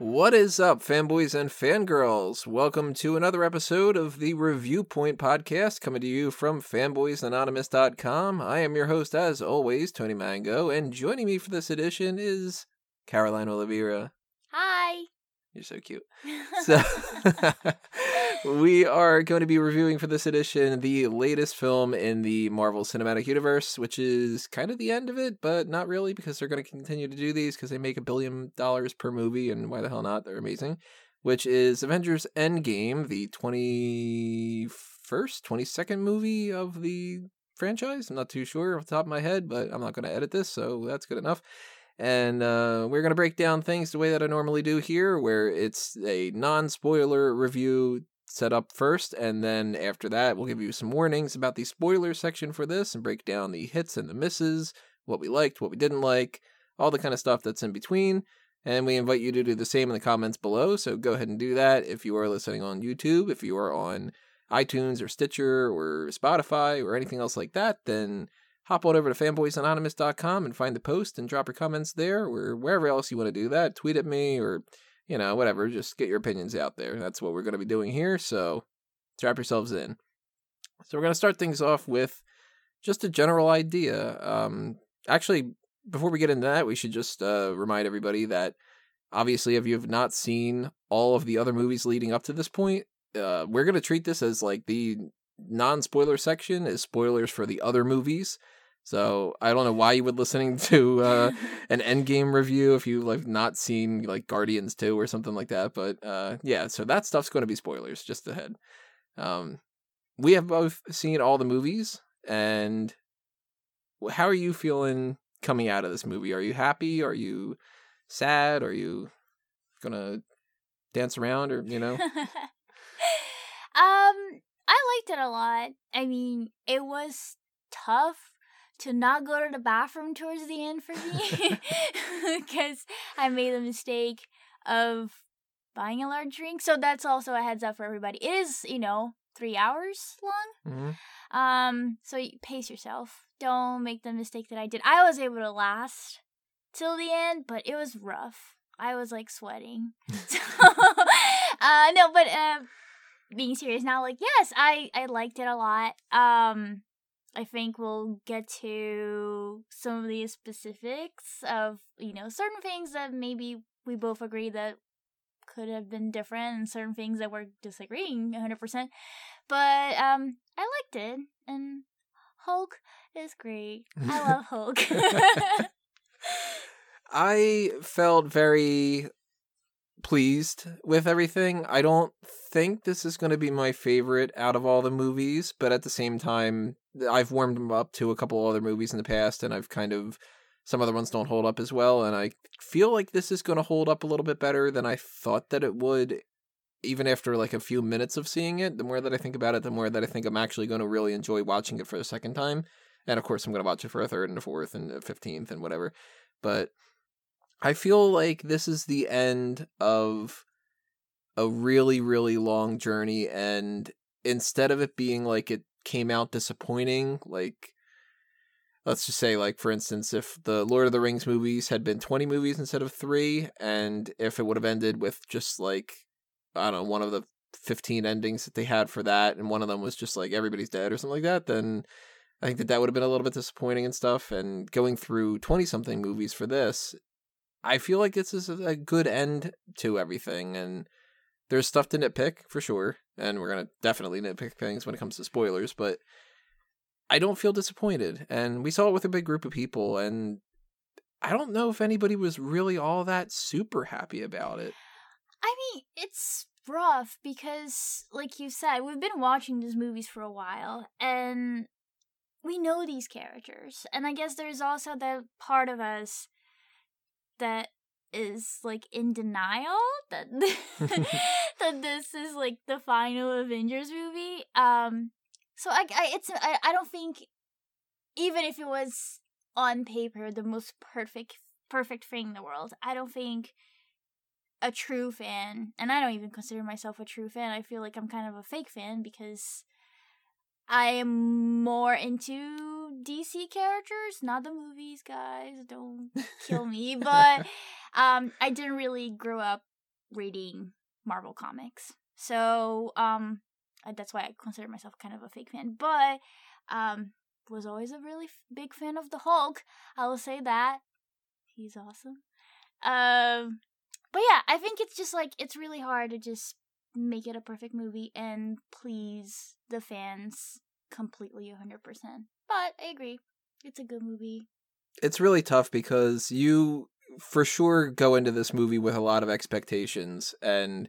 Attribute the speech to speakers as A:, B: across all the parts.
A: What is up, fanboys and fangirls? Welcome to another episode of the Review Point podcast coming to you from fanboysanonymous.com. I am your host, as always, Tony Mango, and joining me for this edition is Caroline Oliveira.
B: Hi.
A: You're so cute. So, we are going to be reviewing for this edition the latest film in the Marvel Cinematic Universe, which is kind of the end of it, but not really because they're going to continue to do these because they make a billion dollars per movie, and why the hell not? They're amazing. Which is Avengers Endgame, the 21st, 22nd movie of the franchise. I'm not too sure off the top of my head, but I'm not going to edit this, so that's good enough and uh, we're going to break down things the way that I normally do here, where it's a non spoiler review set up first, and then after that, we'll give you some warnings about the spoiler section for this and break down the hits and the misses, what we liked, what we didn't like, all the kind of stuff that's in between. And we invite you to do the same in the comments below, so go ahead and do that if you are listening on YouTube, if you are on iTunes or Stitcher or Spotify or anything else like that, then hop on over to fanboysanonymous.com and find the post and drop your comments there or wherever else you want to do that. Tweet at me or, you know, whatever. Just get your opinions out there. That's what we're going to be doing here. So strap yourselves in. So we're going to start things off with just a general idea. Um, actually, before we get into that, we should just uh, remind everybody that obviously, if you have not seen all of the other movies leading up to this point, uh, we're going to treat this as like the non spoiler section is spoilers for the other movies. So I don't know why you would listening to uh, an Endgame review if you like not seen like Guardians two or something like that. But uh, yeah, so that stuff's going to be spoilers. Just ahead. Um, we have both seen all the movies, and how are you feeling coming out of this movie? Are you happy? Are you sad? Are you gonna dance around, or you know?
B: um, I liked it a lot. I mean, it was tough to not go to the bathroom towards the end for me because I made the mistake of buying a large drink. So that's also a heads up for everybody. It is, you know, three hours long. Mm-hmm. Um, so you pace yourself. Don't make the mistake that I did. I was able to last till the end, but it was rough. I was like sweating. so, uh, no, but uh, being serious now, like yes, I I liked it a lot. Um, I think we'll get to some of the specifics of, you know, certain things that maybe we both agree that could have been different and certain things that we're disagreeing 100%. But um I liked it and Hulk is great. I love Hulk.
A: I felt very pleased with everything. I don't think this is going to be my favorite out of all the movies, but at the same time, I've warmed them up to a couple other movies in the past, and I've kind of some other ones don't hold up as well, and I feel like this is going to hold up a little bit better than I thought that it would. Even after like a few minutes of seeing it, the more that I think about it, the more that I think I'm actually going to really enjoy watching it for the second time. And of course, I'm going to watch it for a third and a fourth and a fifteenth and whatever. But I feel like this is the end of a really, really long journey. And instead of it being like it came out disappointing, like, let's just say, like, for instance, if the Lord of the Rings movies had been 20 movies instead of three, and if it would have ended with just like, I don't know, one of the 15 endings that they had for that, and one of them was just like everybody's dead or something like that, then I think that that would have been a little bit disappointing and stuff. And going through 20 something movies for this, I feel like this is a good end to everything, and there's stuff to nitpick for sure, and we're gonna definitely nitpick things when it comes to spoilers, but I don't feel disappointed, and we saw it with a big group of people, and I don't know if anybody was really all that super happy about it.
B: I mean, it's rough because, like you said, we've been watching these movies for a while, and we know these characters, and I guess there's also the part of us that is like in denial that that this is like the final Avengers movie. Um, so I, I it's I, I don't think even if it was on paper the most perfect perfect thing in the world, I don't think a true fan, and I don't even consider myself a true fan. I feel like I'm kind of a fake fan because I am more into DC characters, not the movies, guys. Don't kill me. but um, I didn't really grow up reading Marvel comics. So um that's why I consider myself kind of a fake fan. But um was always a really f- big fan of the Hulk. I will say that. He's awesome. Um but yeah, I think it's just like it's really hard to just make it a perfect movie and please the fans completely 100%. But I agree. It's a good movie.
A: It's really tough because you for sure go into this movie with a lot of expectations and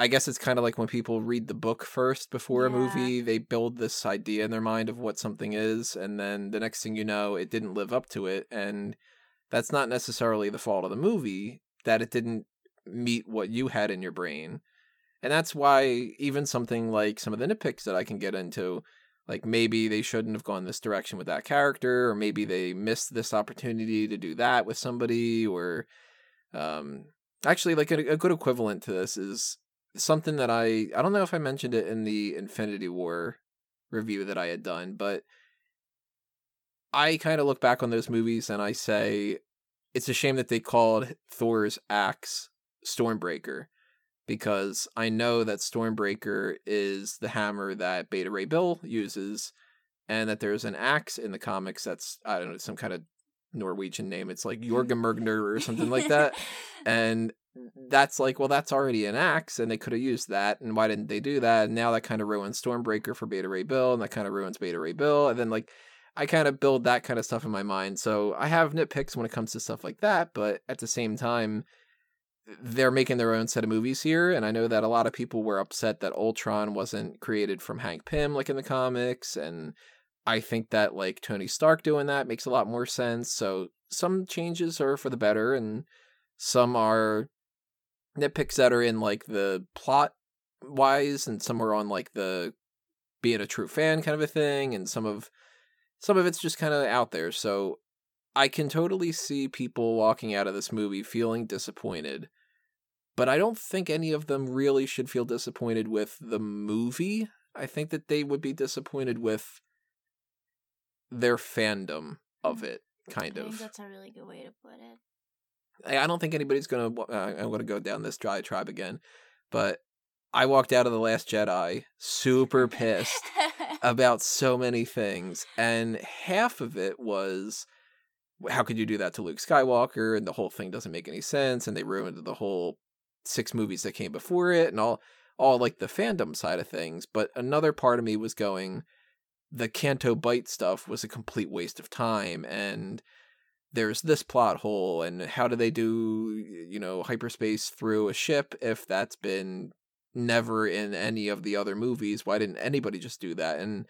A: I guess it's kind of like when people read the book first before a movie, they build this idea in their mind of what something is, and then the next thing you know, it didn't live up to it. And that's not necessarily the fault of the movie, that it didn't meet what you had in your brain. And that's why even something like some of the nitpicks that I can get into, like maybe they shouldn't have gone this direction with that character, or maybe they missed this opportunity to do that with somebody, or um actually like a, a good equivalent to this is something that I I don't know if I mentioned it in the Infinity War review that I had done, but I kind of look back on those movies and I say it's a shame that they called Thor's axe Stormbreaker because I know that Stormbreaker is the hammer that Beta Ray Bill uses and that there's an axe in the comics that's I don't know some kind of Norwegian name. It's like mm-hmm. Jorgenmergner or something like that. And that's like, well, that's already an axe, and they could have used that. And why didn't they do that? And now that kind of ruins Stormbreaker for Beta Ray Bill, and that kind of ruins Beta Ray Bill. And then like, I kind of build that kind of stuff in my mind. So I have nitpicks when it comes to stuff like that, but at the same time, they're making their own set of movies here, and I know that a lot of people were upset that Ultron wasn't created from Hank Pym like in the comics, and I think that like Tony Stark doing that makes a lot more sense. So some changes are for the better, and some are nitpicks that are in like the plot wise, and some are on like the being a true fan kind of a thing, and some of some of it's just kind of out there. So I can totally see people walking out of this movie feeling disappointed. But I don't think any of them really should feel disappointed with the movie. I think that they would be disappointed with their fandom of it, kind
B: I think
A: of.
B: that's a really good way to put it.
A: I I don't think anybody's gonna. Uh, I'm gonna go down this diatribe again, but I walked out of the Last Jedi super pissed about so many things, and half of it was, how could you do that to Luke Skywalker? And the whole thing doesn't make any sense, and they ruined the whole six movies that came before it, and all, all like the fandom side of things. But another part of me was going, the Canto Bight stuff was a complete waste of time, and there's this plot hole and how do they do you know hyperspace through a ship if that's been never in any of the other movies why didn't anybody just do that and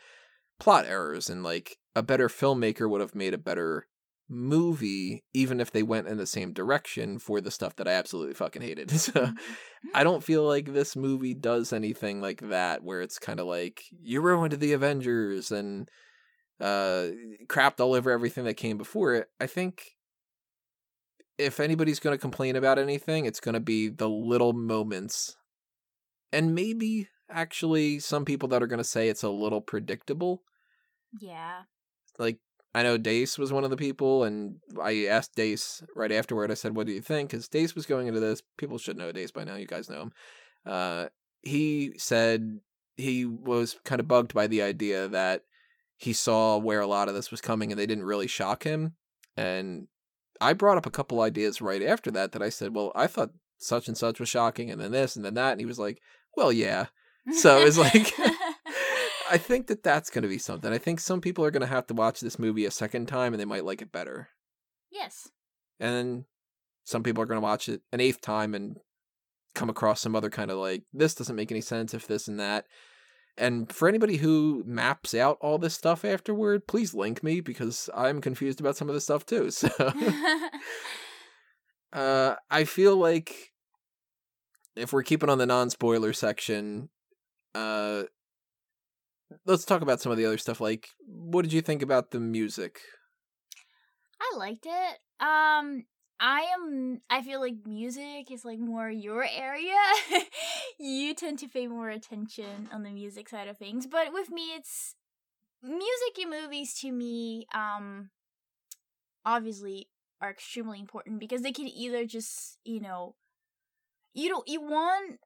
A: plot errors and like a better filmmaker would have made a better movie even if they went in the same direction for the stuff that I absolutely fucking hated so I don't feel like this movie does anything like that where it's kind of like you ruined the Avengers and uh crapped all over everything that came before it. I think if anybody's going to complain about anything, it's going to be the little moments. And maybe actually some people that are going to say it's a little predictable.
B: yeah.
A: Like I know Dace was one of the people and I asked Dace right afterward I said what do you think cuz Dace was going into this. People should know Dace by now. You guys know him. Uh he said he was kind of bugged by the idea that he saw where a lot of this was coming and they didn't really shock him. And I brought up a couple ideas right after that that I said, well, I thought such and such was shocking and then this and then that. And he was like, well, yeah. So it's like, I think that that's going to be something. I think some people are going to have to watch this movie a second time and they might like it better.
B: yes.
A: And then some people are going to watch it an eighth time and come across some other kind of like, this doesn't make any sense if this and that. And for anybody who maps out all this stuff afterward, please link me because I'm confused about some of this stuff too. So uh I feel like if we're keeping on the non-spoiler section, uh let's talk about some of the other stuff like what did you think about the music?
B: I liked it. Um, I am. I feel like music is like more your area. you tend to pay more attention on the music side of things, but with me, it's music in movies. To me, um, obviously are extremely important because they can either just you know you don't you want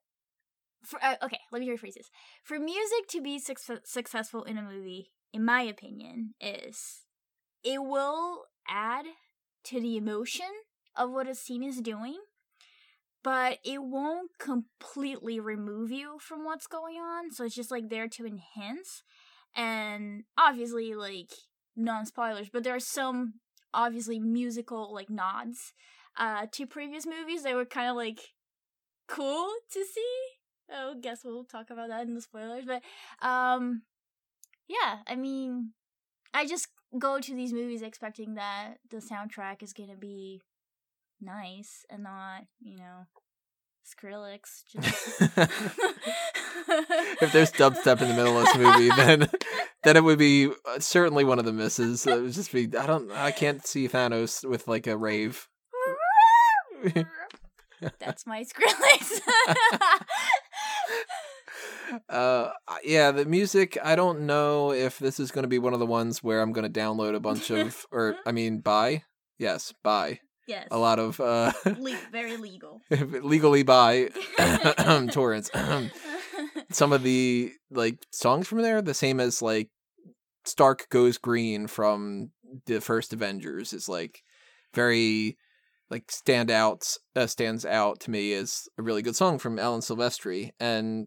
B: for uh, okay let me rephrase this. For music to be suc- successful in a movie in my opinion is it will add to the emotion of what a scene is doing but it won't completely remove you from what's going on so it's just like there to enhance and obviously like non spoilers but there are some obviously musical like nods uh to previous movies that were kind of like cool to see oh guess we'll talk about that in the spoilers but um yeah i mean i just go to these movies expecting that the soundtrack is gonna be nice and not you know Skrillex. Just...
A: if there's dubstep in the middle of this movie, then then it would be uh, certainly one of the misses. It would just be I don't I can't see Thanos with like a rave.
B: That's my Skrillex.
A: Uh yeah the music i don't know if this is going to be one of the ones where i'm going to download a bunch of or i mean buy? Yes buy.
B: Yes.
A: a lot of uh
B: Le- very legal.
A: legally buy torrents. Some of the like songs from there the same as like stark goes green from the first avengers is like very like stand out uh, stands out to me as a really good song from alan silvestri and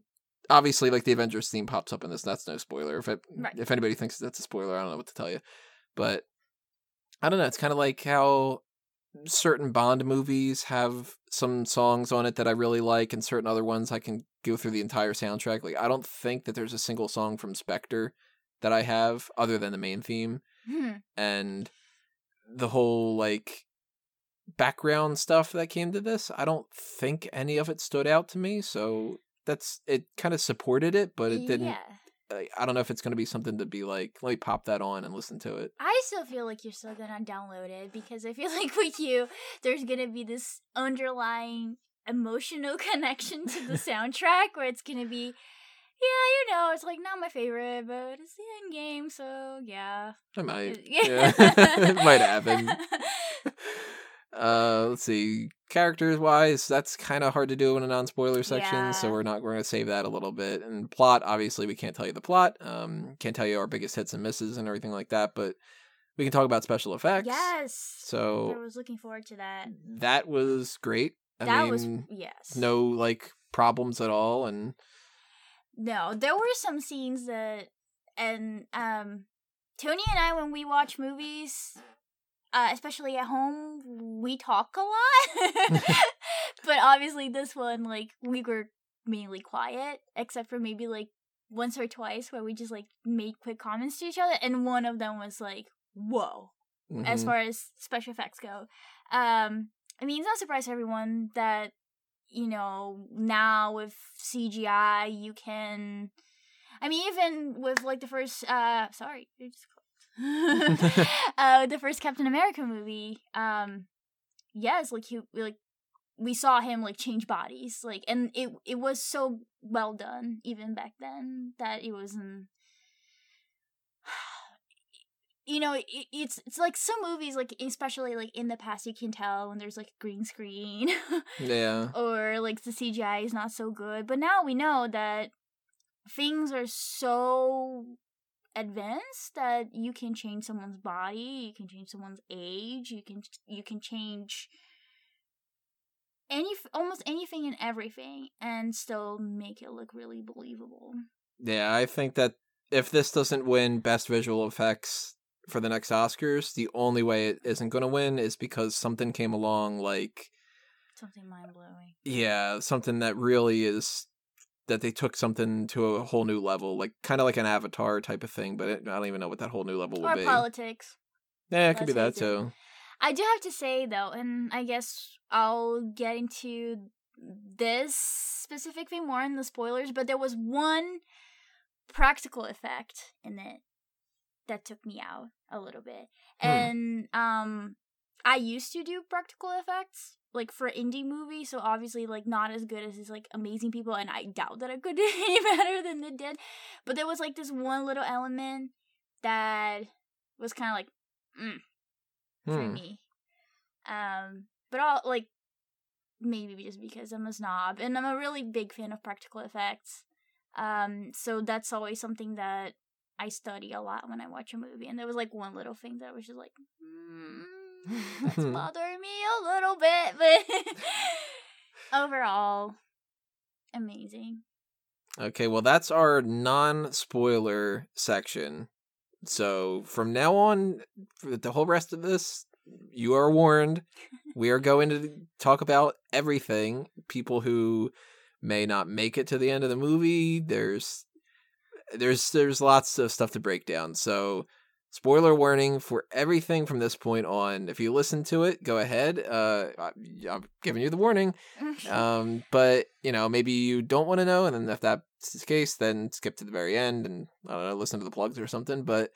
A: obviously like the avengers theme pops up in this that's no spoiler. If it,
B: Right.
A: if anybody thinks that's a spoiler i don't know what to tell you. But i don't know it's kind of like how certain bond movies have some songs on it that i really like and certain other ones i can go through the entire soundtrack. Like i don't think that there's a single song from spectre that i have other than the main theme.
B: Hmm.
A: and the whole like background stuff that came to this i don't think any of it stood out to me. So that's it kind of supported it but it didn't
B: yeah.
A: I- i don't know if it's going to be something to be like let me pop that on and listen to it.
B: I still feel like you're still gonna download it because I feel like with you, there's gonna be this underlying emotional connection to the soundtrack where it's gonna be, yeah, you know, it's like not my favorite, but it's the end game, so yeah.
A: i might yeah. It might happen uh let's see characters wise that's kind of hard to do in a non-spoiler section so we're not we're going to save that a little bit and plot obviously we can't tell you the plot um can't tell you our biggest hits and misses and everything like that but we can talk about special effects
B: Yes.
A: So I
B: was looking forward to that.
A: that was great i
B: that
A: mean
B: was yes.
A: no like problems at all and
B: No, there were some scenes that, and um, Tony and I, when we watch movies, uh, especially at home, we talk a lot. but obviously, this one, like, we were mainly quiet, except for maybe like once or twice where we just like made quick comments to each other, and one of them was like, "Whoa." as
A: mhm.
B: far as special effects go. Um, I mean, it's not a surprise to everyone that you know now with CGI you can. I mean, even with like the first, uh, sorry, it just closed. uh, the first Captain America movie. Um, yes, like he like we saw him like change bodies, like, and it it was so well done even back then that it wasn't you know it, it's it's like some movies like especially like in the past you can tell when there's like green screen
A: yeah
B: or like the cgi is not so good but now we know that things are so advanced that you can change someone's body you can change someone's age you can you can change any almost anything and everything and still make it look really believable.
A: Yeah, I think that if this doesn't win Best Visual Effects for the next Oscars, the only way it isn't going to win is because something came along like,
B: something mind-blowing.
A: Yeah, something that really is that they took something to a whole new level, like kind of like an Avatar type of thing. But it, I don't even know what that whole new level will
B: or
A: be.
B: politics
A: yeah, it could be that
B: let's face it.
A: too.
B: I do have to say though, and I guess I'll get into this specific thing more in the spoilers, but there was one practical effect in it that took me out a little bit.
A: Hmm.
B: And um I used to do practical effects like for indie movies, so obviously like not as good as these like amazing people and I doubt that I could do any better than they did. But there was like this one little element that was kind of like mm, for
A: Hmm.
B: me. Um, but all like maybe just because I'm a snob and I'm a really big fan of practical effects. Um, so that's always something that I study a lot when I watch a movie. And there was like one little thing that was just like, mm, that's mm-hmm. bothering me a little bit, but overall, amazing.
A: Okay, well, that's our non spoiler section. So from now on, for the whole rest of this, you are warned. We are going to talk about everything. People who may not make it to the end of the movie. There's there's there's lots of stuff to break down. So spoiler warning for everything from this point on. If you listen to it, go ahead. Uh, I'm giving you the warning. Um, but you know maybe you don't want to know, and then if that's the case, then skip to the very end and I don't know, listen to the plugs or something. But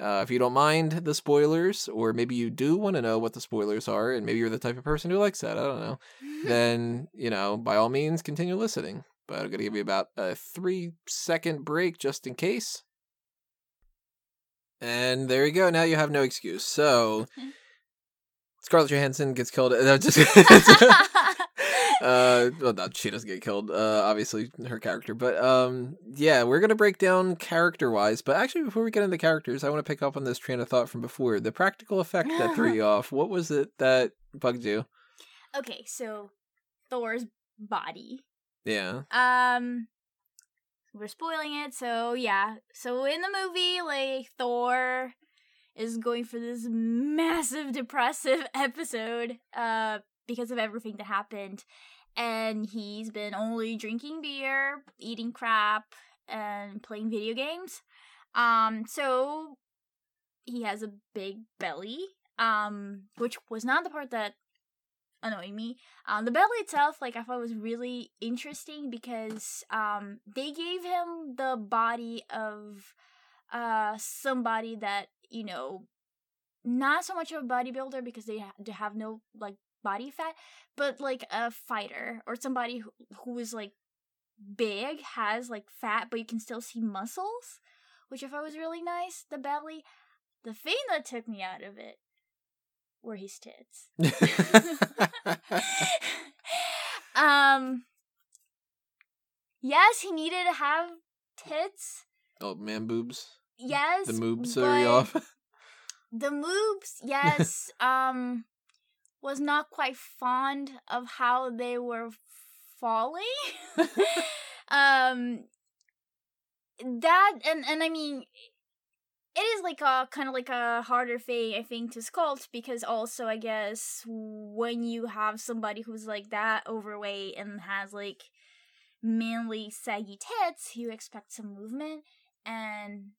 A: uh, if you don't mind the spoilers, or maybe you do want to know what the spoilers are, and maybe you're the type of person who likes that, I don't know, then, you know, by all means, continue listening. But I'm going to give you about a three second break just in case. And there you go. Now you have no excuse. So, Scarlett Johansson gets killed. No, just, uh, well, no, she doesn't get killed. Uh, obviously her character, but um, yeah, we're gonna break down character wise. But actually, before we get into characters, I want to pick up on this train of thought from before. The practical effect that threw you off. What was it that bugged you?
B: Okay, so Thor's body.
A: Yeah.
B: Um, we're spoiling it, so yeah. So in the movie, like Thor is going for this massive depressive episode. Uh because of everything that happened. And he's been only drinking beer, eating crap, and playing video games. Um, so he has a big belly, um, which was not the part that annoyed me. Um, the belly itself, like I thought was really interesting because um they gave him the body of uh somebody that you know not so much of a bodybuilder because they, ha- have no like body fat, but like a fighter or somebody who, who is like big has like fat, but you can still see muscles, which I thought was really nice. The belly. The thing that took me out of it were his tits. um. Yes, he needed to have tits.
A: Oh, man boobs.
B: Yes,
A: The moobs you off.
B: the moobs. Yes. um was not quite fond of how they were falling. um that and and I mean it is like a kind of like a harder thing I think to sculpt because also I guess when you have somebody who's like that overweight and has like manly saggy tits, you expect some movement and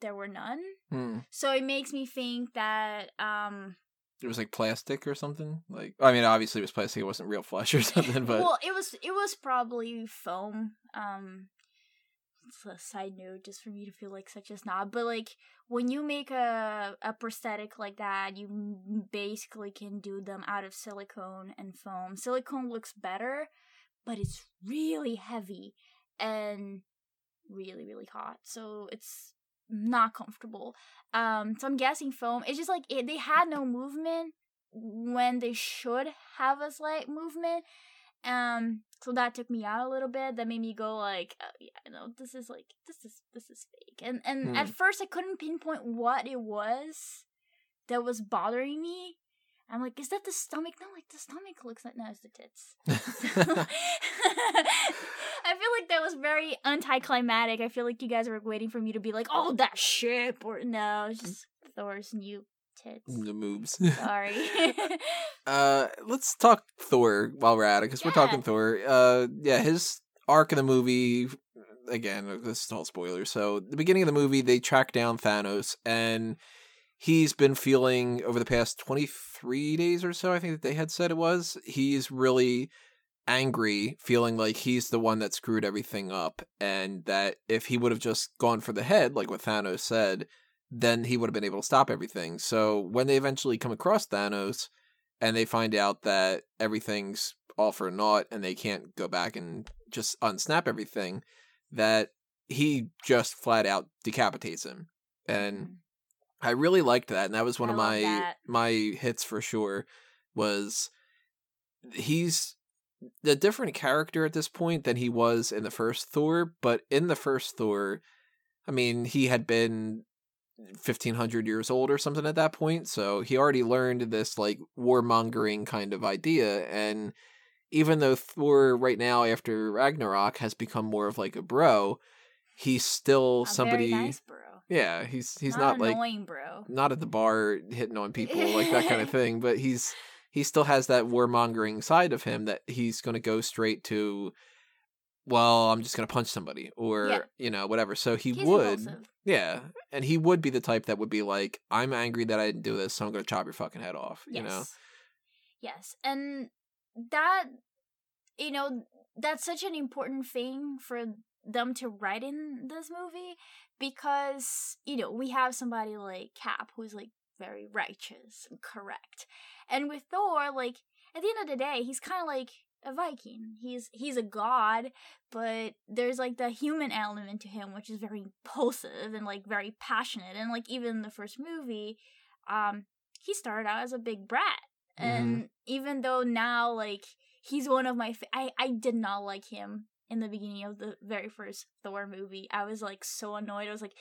B: there were none.
A: Hmm.
B: So it makes me think that um
A: It was like plastic or something. Like, I mean, obviously it was plastic. It wasn't real flesh or something. But
B: well, it was it was probably foam. Um, a side note just for me to feel like such a snob. But like when you make a a prosthetic like that, you basically can do them out of silicone and foam. Silicone looks better, but it's really heavy and really really hot. So it's not comfortable. Um, so I'm guessing foam. It's just like it, they had no movement when they should have a slight movement. Um, so that took me out a little bit. That made me go like, oh, yeah, no, this is like this is this is fake. And and
A: Hmm.
B: at first I couldn't pinpoint what it was that was bothering me. I'm like, is that the stomach? No, like the stomach looks like no, it's the tits. I feel like that was very anticlimactic. I feel like you guys were waiting for me to be like, "Oh, that ship," or no, it's just Thor's new tits.
A: the moves.
B: Sorry.
A: Uh, let's talk Thor while we're at it, because we're talking Thor. Uh, yeah, his arc in the movie. Again, this is all spoilers. So, the beginning of the movie, they track down Thanos, and he's been feeling over the past twenty three days or so. I think that they had said it was. He's really angry, feeling like he's the one that screwed everything up, and that if he would have just gone for the head, like what Thanos said, then he would have been able to stop everything. So, when they eventually come across Thanos and they find out that everything's all for naught and they can't go back and just unsnap everything, that he just flat out decapitates him. And mm-hmm. I really liked that, and that was one
B: I
A: of my
B: that.
A: my hits for sure. Was he's a different character at this point than he was in the first Thor, but in the first Thor, I mean, he had been 1500 years old or something at that point, so he already learned this like warmongering kind of idea and even though Thor right now after Ragnarok has become more of like a bro, he's still
B: A
A: somebody
B: nice bro.
A: Yeah, he's he's
B: not,
A: not, like
B: annoying bro.
A: not at the bar hitting on people like that kind of thing, but he's he still has that warmongering side of him that he's going to go straight to well, I'm just going to punch somebody or
B: Yeah.
A: you know, whatever. So he
B: He's
A: would
B: impulsive.
A: yeah, and he would be the type that would be like I'm angry that I didn't do this, so I'm going to chop your fucking head off, you know.
B: Yes. Yes. And that you know, that's such an important thing for them to write in this movie because, you know, we have somebody like Cap who's like very righteous and correct. And with Thor, like at the end of the day, he's kind of like a Viking. He's he's a god, but there's like the human element to him which is very impulsive and like very passionate and like even in the first movie, um he started out as a big brat. And even though now like he's one of my fa- I I did not like him in the beginning of the very first Thor movie. I was like so annoyed. I was like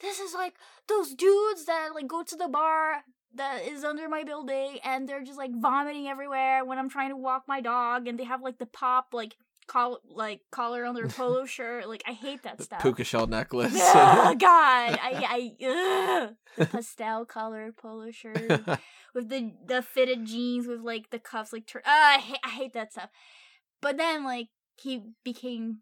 B: this is like those dudes that like go to the bar that is under my building and they're just like vomiting everywhere when I'm trying to walk my dog and they have like the pop like col like collar on their polo shirt. Like I hate that
A: The
B: stuff.
A: puka shell necklace.
B: Ugh, God, I I ugh. pastel colored polo shirt with the the fitted jeans with like the cuffs like tur- uh, I hate I hate that stuff. But then like he became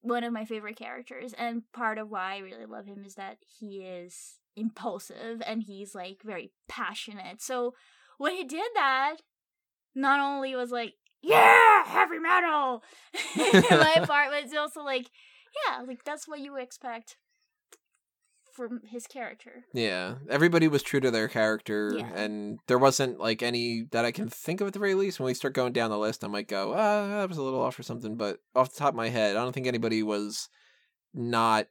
B: one of my favorite characters and part of why I really love him is that he is impulsive and he's like very passionate. So when he did that, not only was like yeah, heavy metal my part, but it's also like yeah, like that's what you expect from his character.
A: Yeah, everybody was true to their character,
B: Yeah.
A: and there wasn't like any that I can think of at the very least. When we start going down the list, I might go, ah, that was a little off or something. But off the top of my head, I don't think anybody was not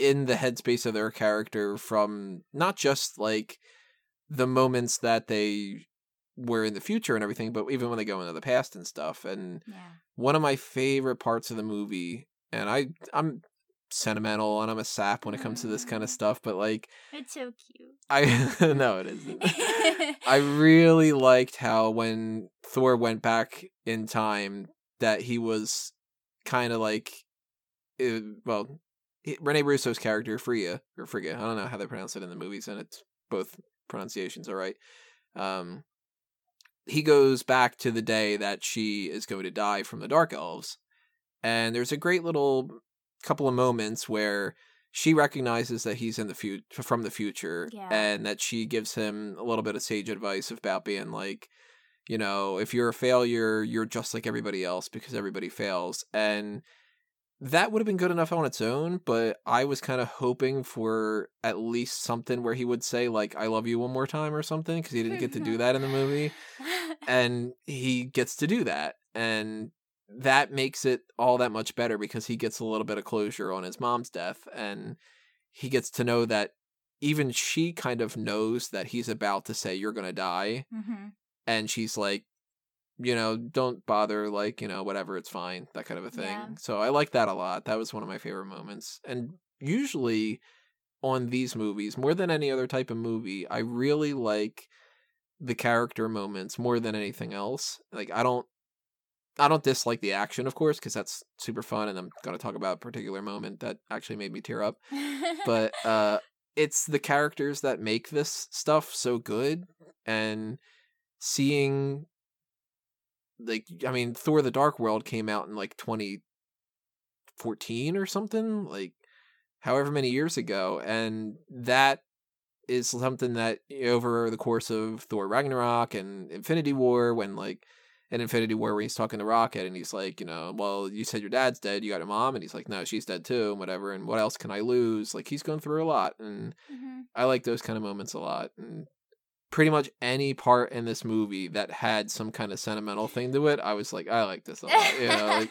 A: in the headspace of their character from not just like the moments that they were in the future and everything, but even when they go into the past and stuff. And
B: Yeah.
A: one of my favorite parts of the movie, and I I'm sentimental and I'm a sap when it comes to this kind of
B: Mm.
A: stuff, but like
B: It's so cute.
A: I no, it isn't. I really liked how when Thor went back in time, that he was kind of like, uh, well, he- Rene Russo's character Frigga or Frigga. I don't know how they pronounce it in the movies, and it's both pronunciations are right. Um, he goes back to the day that she is going to die from the Dark Elves, and there's a great little couple of moments where she recognizes that he's in the future from the future
B: Yeah.
A: and that she gives him a little bit of sage advice about being like you know if you're a failure you're just like everybody else because everybody fails and that would have been good enough on its own but i was kind of hoping for at least something where he would say like i love you one more time or something because he didn't get to do that in the movie and he gets to do that and that makes it all that much better because he gets a little bit of closure on his mom's death and he gets to know that even she kind of knows that he's about to say you're going to die
B: hmm
A: and she's like you know don't bother like you know whatever it's fine that kind of a thing.
B: Yeah.
A: so i like that a lot that was one of my favorite moments. And usually on these movies more than any other type of movie i really like the character moments more than anything else. Like i don't i don't dislike the action of course because that's super fun and i'm going to talk about a particular moment that actually made me tear up. But uh it's the characters that make this stuff so good and seeing like i mean thor the dark world came out in like 2014 or something like however many years ago and that is something that over the course of thor ragnarok and infinity war when like in Infinity War where he's talking to Rocket and he's like, you know, well, you said your dad's dead, you got a mom, and he's like, no, she's dead too, and whatever, and what else can I lose? Like he's going through a lot, and
B: Mhm.
A: I like those kind of moments a lot. And pretty much any part in this movie that had some kind of sentimental thing to it, I was like, I like this a lot. You know, like,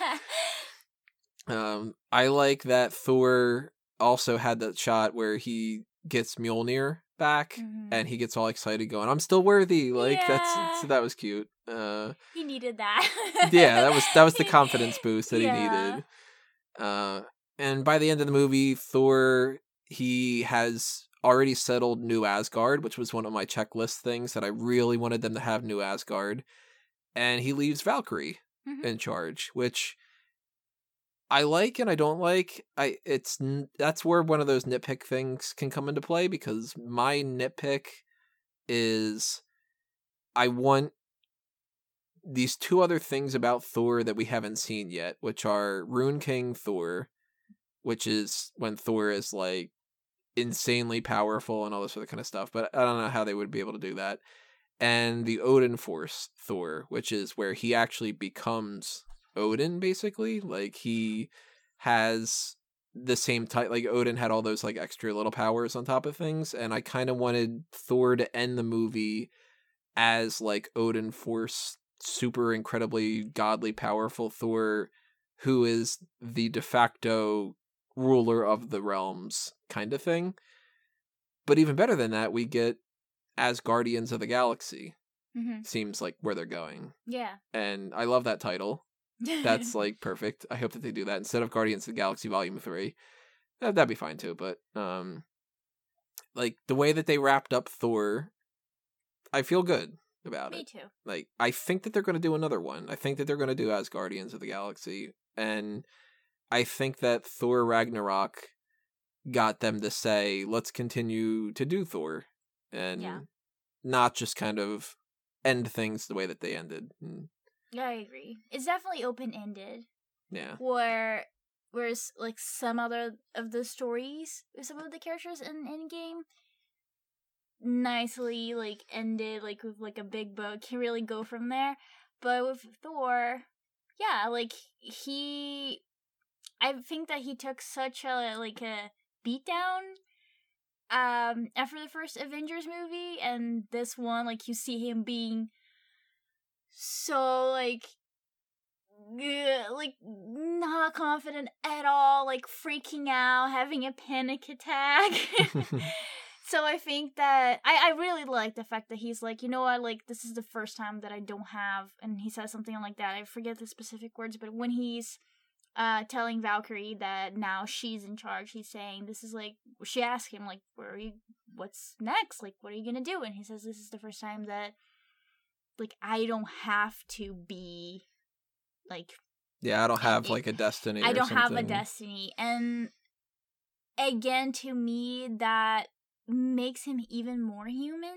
A: um, I like that Thor also had that shot where he gets Mjolnir back
B: Mhm.
A: and he gets all excited going, I'm still worthy. Like
B: Yeah.
A: that's that was cute. Uh
B: he needed that.
A: yeah, that was that was the confidence boost that
B: Yeah.
A: he needed. Uh and by the end of the movie, Thor he has already settled New Asgard, which was one of my checklist things that I really wanted them to have New Asgard. And he leaves Valkyrie
B: Mhm.
A: in charge, which I like and I don't like. I it's that's where one of those nitpick things can come into play because my nitpick is I want these two other things about Thor that we haven't seen yet, which are Rune King Thor, which is when Thor is like insanely powerful and all this other kind of stuff, but I don't know how they would be able to do that. And the Odin Force Thor, which is where he actually becomes Odin basically. Like he has the same type like Odin had all those like extra little powers on top of things and I kind of wanted Thor to end the movie as like Odin Force super incredibly godly powerful Thor who is the de facto ruler of the realms kind of thing. But even better than that, we get Asgardians of the Galaxy.
B: Mhm.
A: Seems like where they're going.
B: Yeah.
A: And I love that title. That's like perfect. I hope that they do that instead of Guardians of the Galaxy Volume 3. That, that'd be fine too, but um like the way that they wrapped up Thor, I feel good about
B: Me
A: it.
B: Me too.
A: Like I think that they're going to do another one. I think that they're going to do Asgardians of the Galaxy and I think that Thor Ragnarok got them to say, let's continue to do Thor and
B: Yeah.
A: not just kind of end things the way that they ended.
B: Yeah, I agree. It's definitely open ended.
A: yeah.
B: Where whereas like some other of the stories with some of the characters in Endgame nicely like ended like with like a big book can really go from there. But with Thor, yeah, like he I think that he took such a like a beatdown um after the first Avengers movie and this one like you see him being so like like not confident at all like freaking out having a panic attack. So i think that I, I really like the fact that he's like you know what? Like this is the first time that i don't have and he says something like that. I forget the specific words but when he's uh telling valkyrie that now she's in charge he's saying this is like she asked him like where are you what's next like what are you gonna do and he says this is the first time that like i don't have to be like
A: Yeah, I don't have
B: it-
A: like a destiny.
B: I
A: or
B: don't have a destiny. And again, to me, that makes him even more human.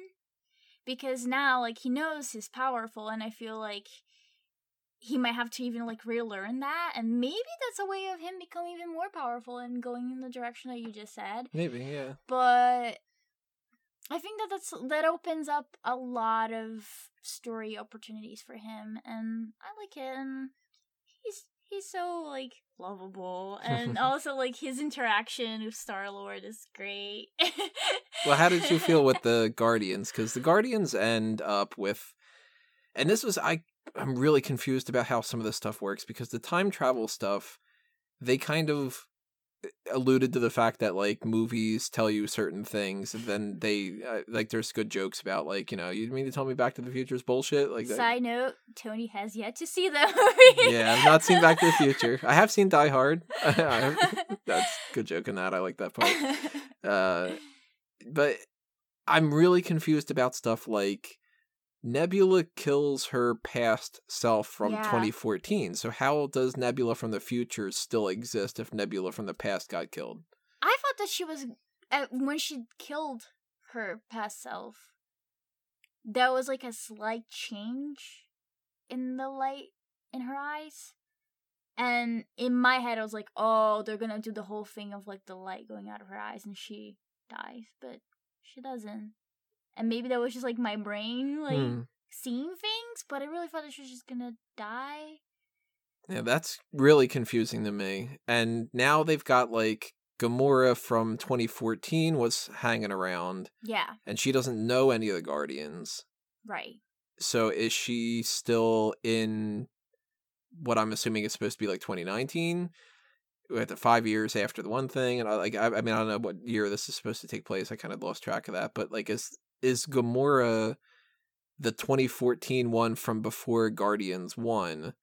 B: Because now, like, he knows he's powerful, and I feel like he might have to even, like, relearn that. And maybe that's a way of him becoming even more powerful and going in the direction that you just said.
A: Maybe, yeah.
B: But I think that that's that opens up a lot of story opportunities for him, and I like him he's he's so like lovable, and also like his interaction with Star Lord is great.
A: Well, how did you feel with the Guardians? Because the Guardians end up with, and this was I. I'm really confused about how some of this stuff works because the time travel stuff, they kind of eh, alluded to the fact that like movies tell you certain things and then they uh, like there's good jokes about like you know you mean to tell me Back to the Future is bullshit like that.
B: Side note: Tony has yet to see the movie.
A: yeah, I've not seen Back to the Future. I have seen Die Hard. That's good joke in that. I like that part. Uh, but I'm really confused about stuff like Nebula kills her past self from
B: Yeah.
A: 2014. So how does Nebula from the future still exist if Nebula from the past got killed?
B: I thought that she was uh, when she killed her past self. There was like a slight change in the light in her eyes, and in my head, I was like, "Oh, they're gonna do the whole thing of like the light going out of her eyes, and she dies," but she doesn't. And maybe that was just like my brain like
A: Hmm.
B: seeing things, but I really thought that she was just gonna die.
A: Yeah, that's really confusing to me. And now they've got like Gamora from 2014 was hanging around,
B: Yeah,
A: and she doesn't know any of the Guardians.
B: right.
A: So is she still in what I'm assuming is supposed to be like 2019? at the five years after the one thing, and I like I, I mean I don't know what year this is supposed to take place. I kind of lost track of that, but like is is Gamora the 2014 one from before Guardians one,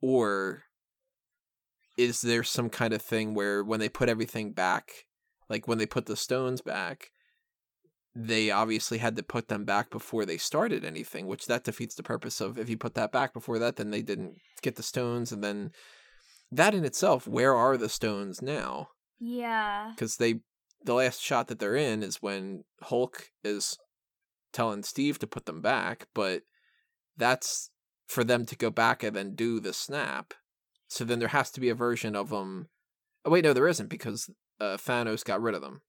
A: or is there some kind of thing where when they put everything back, like when they put the stones back, they obviously had to put them back before they started anything, which that defeats the purpose of if you put that back before that, then they didn't get the stones, and then that in itself, where are the stones now?
B: Yeah.
A: Because they, the last shot that they're in is when Hulk is telling Steve to put them back, but that's for them to go back and then do the snap. So then there has to be a version of them. Oh wait, no, there isn't because uh, Thanos got rid of them.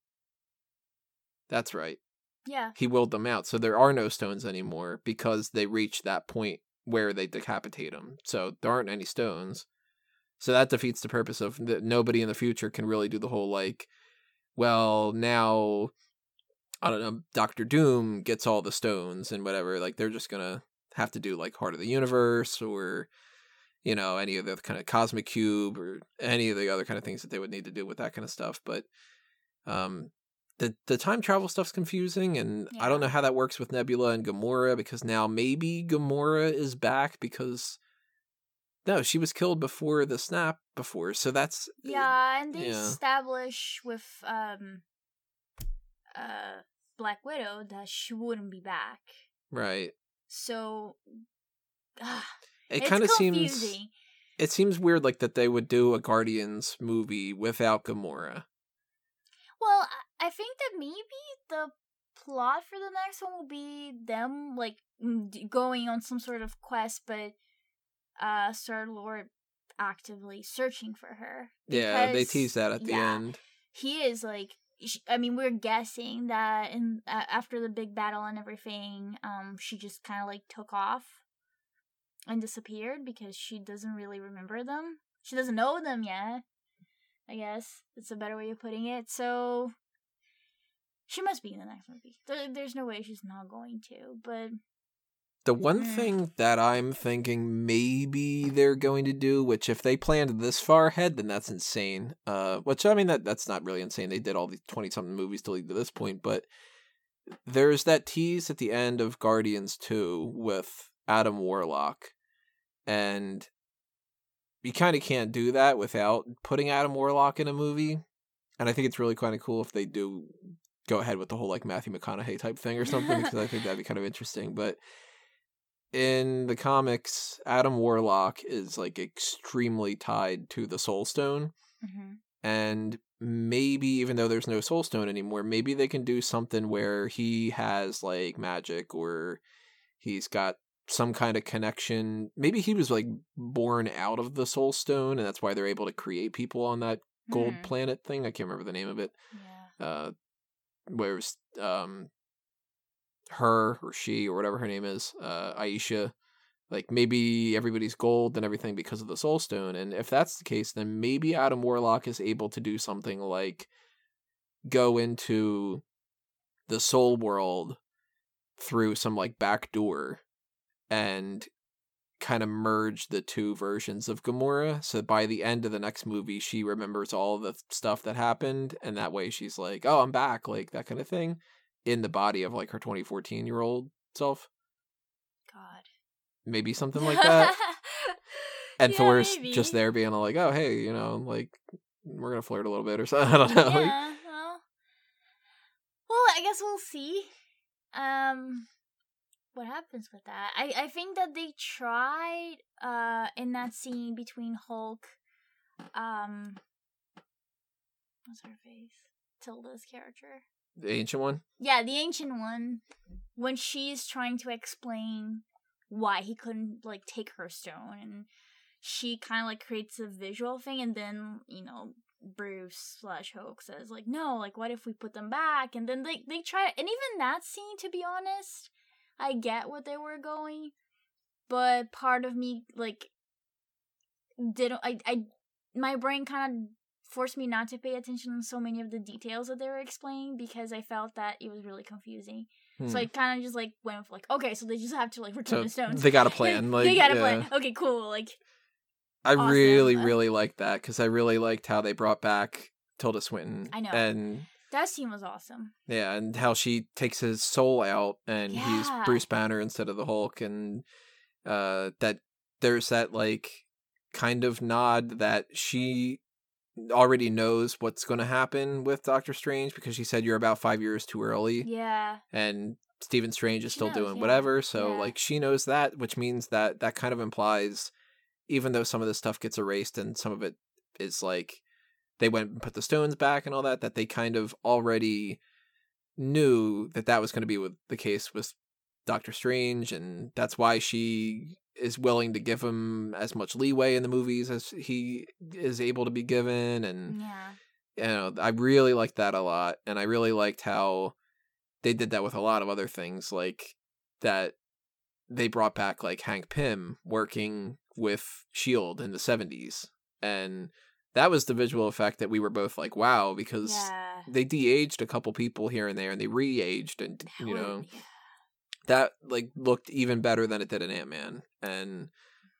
A: That's right.
B: Yeah.
A: He willed them out, so there are no stones anymore because they reached that point where they decapitate him. So there aren't any stones. So that defeats the purpose of that. Nobody in the future can really do the whole like, well, now I don't know, Doctor Doom gets all the stones and whatever. Like they're just gonna have to do like Heart of the Universe or you know any of the kind of Cosmic Cube or any of the other kind of things that they would need to do with that kind of stuff. But um, the the time travel stuff's confusing, and I don't know how that works with Nebula and Gamora because now maybe Gamora is back because. No, she was killed before the snap before, so that's
B: Yeah, and they
A: yeah.
B: establish with um uh Black Widow that she wouldn't be back.
A: right.
B: So ah,
A: It kind of seems it seems weird like that they would do a Guardians movie without Gamora.
B: Well, I think that maybe the plot for the next one will be them like going on some sort of quest, but uh Star Lord actively searching for her.
A: Yeah, they tease that at the
B: yeah,
A: end.
B: He is like, I mean, we're guessing that in uh, after the big battle and everything, um, she just kind of like took off and disappeared because she doesn't really remember them. She doesn't know them yet. I guess it's a better way of putting it. So she must be in the next movie. There, there's no way she's not going to. But
A: The one
B: Mm.
A: thing that I'm thinking maybe they're going to do, which if they planned this far ahead, then that's insane. Uh, which I mean that that's not really insane. They did all these twenty something movies to lead to this point, but there's that tease at the end of Guardians Two with Adam Warlock, and you kind of can't do that without putting Adam Warlock in a movie. And I think it's really kind of cool if they do go ahead with the whole like Matthew McConaughey type thing or something because I think that'd be kind of interesting. But in the comics, Adam Warlock is like extremely tied to the Soul Stone,
B: mhm.
A: and maybe even though there's no Soul Stone anymore, maybe they can do something where he has like magic or he's got some kind of connection. Maybe he was like born out of the Soul Stone, and that's why they're able to create people on that gold
B: Hmm.
A: planet thing. I can't remember the name of it
B: Yeah.
A: uh where it was um her or she or whatever her name is uh Ayesha like maybe everybody's gold and everything because of the soul stone and if that's the case then maybe adam warlock is able to do something like go into the soul world through some like back door and kind of merge the two versions of Gamora. So by the end of the next movie, she remembers all the stuff that happened, and that way she's like, "Oh, I'm back," like that kind of thing, in the body of like her 2014 year old self.
B: God.
A: Maybe something like that. and
B: Yeah,
A: Thor's
B: maybe.
A: just there being like, "Oh, hey, you know, like we're gonna flirt a little bit or something." I don't know. like-
B: Well, well, I guess we'll see. Um, what happens with that? I I think that they tried uh in that scene between Hulk, um, what's her face? Tilda's character.
A: The ancient one.
B: Yeah, the ancient one. When she's trying to explain why he couldn't like take her stone, and she kind of like creates a visual thing, and then you know Bruce slash Hulk says like, no, like what if we put them back? And then they they try, and even that scene, to be honest, I get what they were going, but part of me like didn't. I I my brain kind of forced me not to pay attention to so many of the details that they were explaining because I felt that it was really confusing. So
A: Hmm.
B: I kind of just like went with like, okay, so they just have to like return
A: So
B: the stones.
A: they got a plan. Like
B: they got a
A: yeah.
B: plan. Okay, cool. Like,
A: I
B: awesome.
A: really, really liked that because I really liked how they brought back Tilda Swinton.
B: I know.
A: And
B: That scene was awesome.
A: yeah, and how she takes his soul out and
B: Yeah.
A: he's Bruce Banner instead of the Hulk, and uh, that there's that like kind of nod that she already knows what's going to happen with Doctor Strange because she said you're about five years too early,
B: Yeah.
A: and Stephen Strange is
B: She
A: still
B: knows,
A: doing
B: yeah.
A: whatever. So
B: Yeah.
A: like she knows that, which means that that kind of implies, even though some of this stuff gets erased and some of it is like they went and put the stones back and all that, that they kind of already knew that that was going to be with the case with Doctor Strange, and that's why she is willing to give him as much leeway in the movies as he is able to be given, and
B: Yeah.
A: you know, I really liked that a lot, and I really liked how they did that with a lot of other things, like that they brought back like Hank Pym working with Shield in the seventies, and that was the visual effect that we were both like, wow, because
B: Yeah.
A: they de-aged a couple people here and there, and they re-aged, and
B: That
A: you
B: would-
A: know
B: yeah.
A: That like looked even better than it did in Ant Man and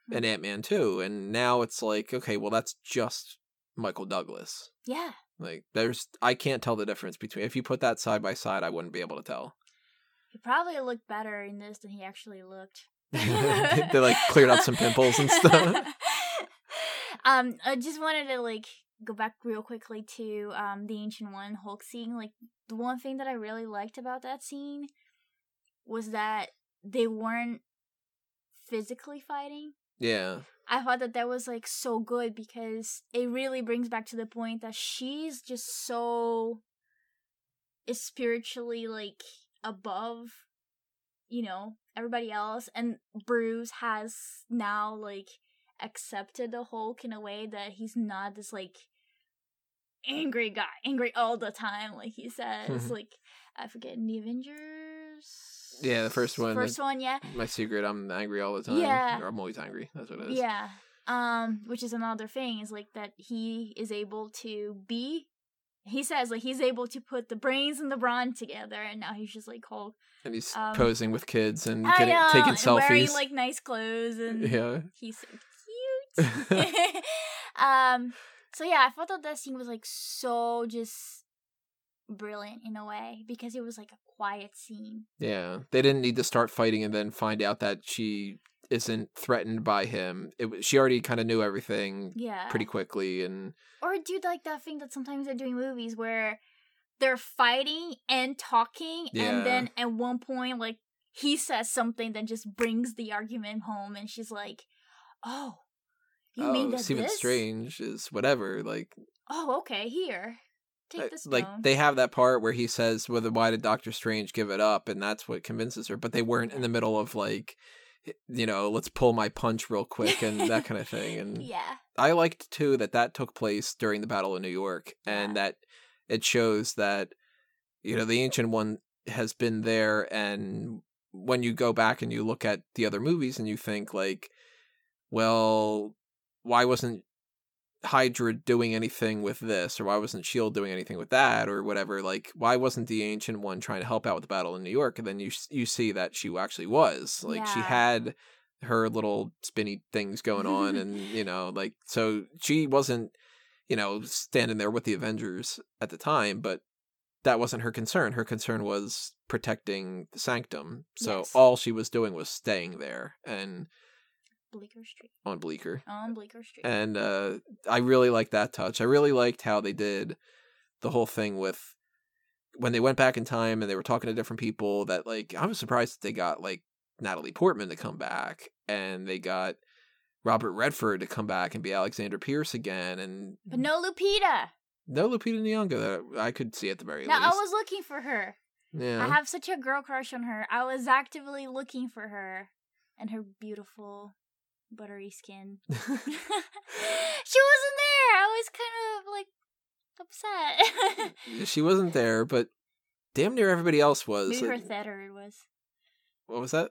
B: Hmm.
A: and Ant Man two, and now it's like, okay, well that's just Michael Douglas.
B: Yeah.
A: Like there's I can't tell the difference between if you put that side by side I wouldn't be able to tell.
B: He probably looked better in this than he actually looked.
A: they, they, like cleared out some pimples and stuff.
B: um, I just wanted to like go back real quickly to um the ancient one Hulk scene. Like the one thing that I really liked about that scene was that they weren't physically fighting.
A: Yeah.
B: I thought that that was like so good because it really brings back to the point that she's just so is spiritually like above you know everybody else and Bruce has now like accepted the Hulk in a way that he's not this like angry guy angry all the time like he says like I forget in the Avengers
A: Yeah, the first one,
B: first one yeah
A: My secret, I'm angry all the time.
B: Yeah.
A: Or I'm always angry. That's what it is.
B: Yeah. Um, which is another thing is like that he is able to be. He says like he's able to put the brains and the brawn together, and now he's just like Hulk.
A: And he's
B: Um,
A: posing with kids and getting,
B: know,
A: taking
B: and
A: selfies.
B: wearing like nice clothes, and
A: yeah.
B: he's so cute. um. So yeah, I thought that that scene was like so just brilliant in a way because it was like a quiet scene.
A: Yeah, they didn't need to start fighting and then find out that she isn't threatened by him. It was, she already kind of knew everything
B: Yeah.
A: pretty quickly, and
B: Or do you like that thing that sometimes they're doing movies where they're fighting and talking,
A: Yeah.
B: and then at one point, like he says something that just brings the argument home, and she's like, "Oh, you
A: oh,
B: mean that
A: Stephen
B: this?
A: Strange is whatever. Like,
B: Oh, okay, here, take
A: uh,
B: this.
A: like they have that part where he says, "Well, why did Doctor Strange give it up?" And that's what convinces her. But they weren't in the middle of like, you know, let's pull my punch real quick and that kind of thing. And
B: yeah,
A: I liked too that that took place during the Battle of New York, and
B: Yeah.
A: that it shows that you know the Ancient One has been there, and when you go back and you look at the other movies and you think like, well, why wasn't Hydra doing anything with this, or why wasn't Shield doing anything with that, or whatever? Like, why wasn't the Ancient One trying to help out with the Battle in New York? And then you you see that she actually was like she had her little spinny things going on and you know like so she wasn't you know standing there with the avengers at the time but that wasn't her concern her concern was protecting the sanctum so
B: Yes.
A: all she was doing was staying there and
B: Bleecker Street
A: on bleecker
B: on Bleecker Street.
A: and uh i really liked that touch i really liked how they did the whole thing with when they went back in time and they were talking to different people that like i was surprised that they got like natalie portman to come back and they got robert redford to come back and be alexander pierce again and
B: but no Lupita.
A: no lupita nyong'o that i could see at the very
B: No,
A: least
B: I was looking for her.
A: yeah
B: I have such a girl crush on her. I was actively looking for her and her beautiful buttery skin. she wasn't there. I was kind of like upset.
A: she wasn't there but damn near everybody else was
B: Maybe her
A: Like,
B: was.
A: what was that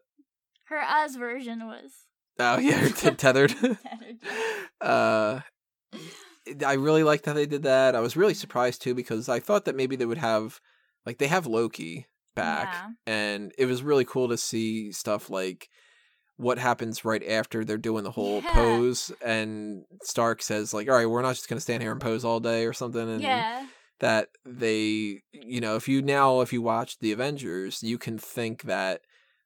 B: Her us version was
A: oh yeah t- tethered
B: tethered.
A: uh I really liked how they did that. I was really surprised too because I thought that maybe they would have like they have Loki back
B: Yeah.
A: and it was really cool to see stuff like what happens right after they're doing the whole
B: Yeah.
A: pose and Stark says like all right we're not just going to stand here and pose all day or something and
B: yeah.
A: that they you know if you now if you watch the Avengers you can think that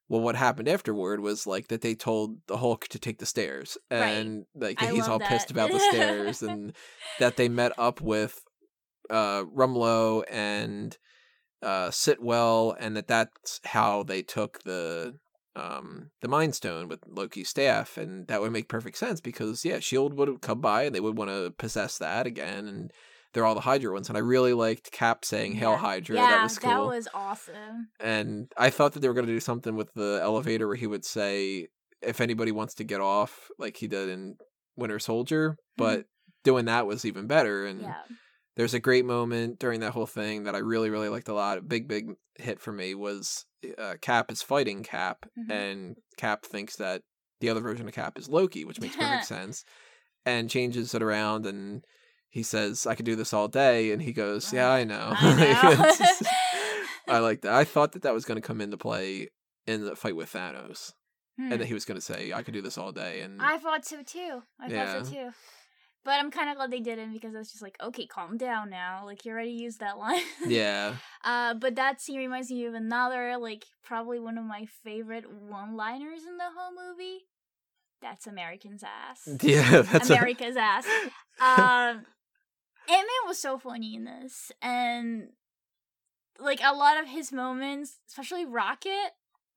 A: well what happened afterward was like that they told the Hulk to take the stairs
B: Right.
A: and like
B: I
A: he's all
B: that.
A: pissed about the stairs and that they met up with uh Rumlow and uh Sitwell and that that's how they took the um the Mind Stone with Loki's staff and that would make perfect sense because yeah Shield would come by and they would want to possess that again and they're all the Hydra ones and I really liked Cap saying Hail
B: Yeah.
A: Hydra
B: Yeah,
A: that was cool
B: that was awesome.
A: and I thought that they were going to do something with the elevator where he would say if anybody wants to get off like he did in Winter Soldier but doing that was even better and
B: Yeah.
A: there's a great moment during that whole thing that I really really liked a lot. A big big hit for me was uh, Cap is fighting Cap,
B: Mhm.
A: and Cap thinks that the other version of Cap is Loki, which makes perfect sense, and changes it around and. He says, "I could do this all day," and he goes, "Yeah, I know."
B: I know.
A: I like that. I thought that that was going to come into play in the fight with Thanos,
B: Hmm.
A: and that he was going to say, "I could do this all day." And
B: I thought so too. I
A: Yeah.
B: thought so too. But I'm kind of glad they didn't because I was just like, okay, calm down now. Like you already used that line.
A: yeah,
B: Uh, but that scene reminds me of another, like probably one of my favorite one-liners in the whole movie. That's American's ass.
A: yeah, that's a-
B: America's ass. Um, Ant Man was so funny in this, and like a lot of his moments, especially Rocket,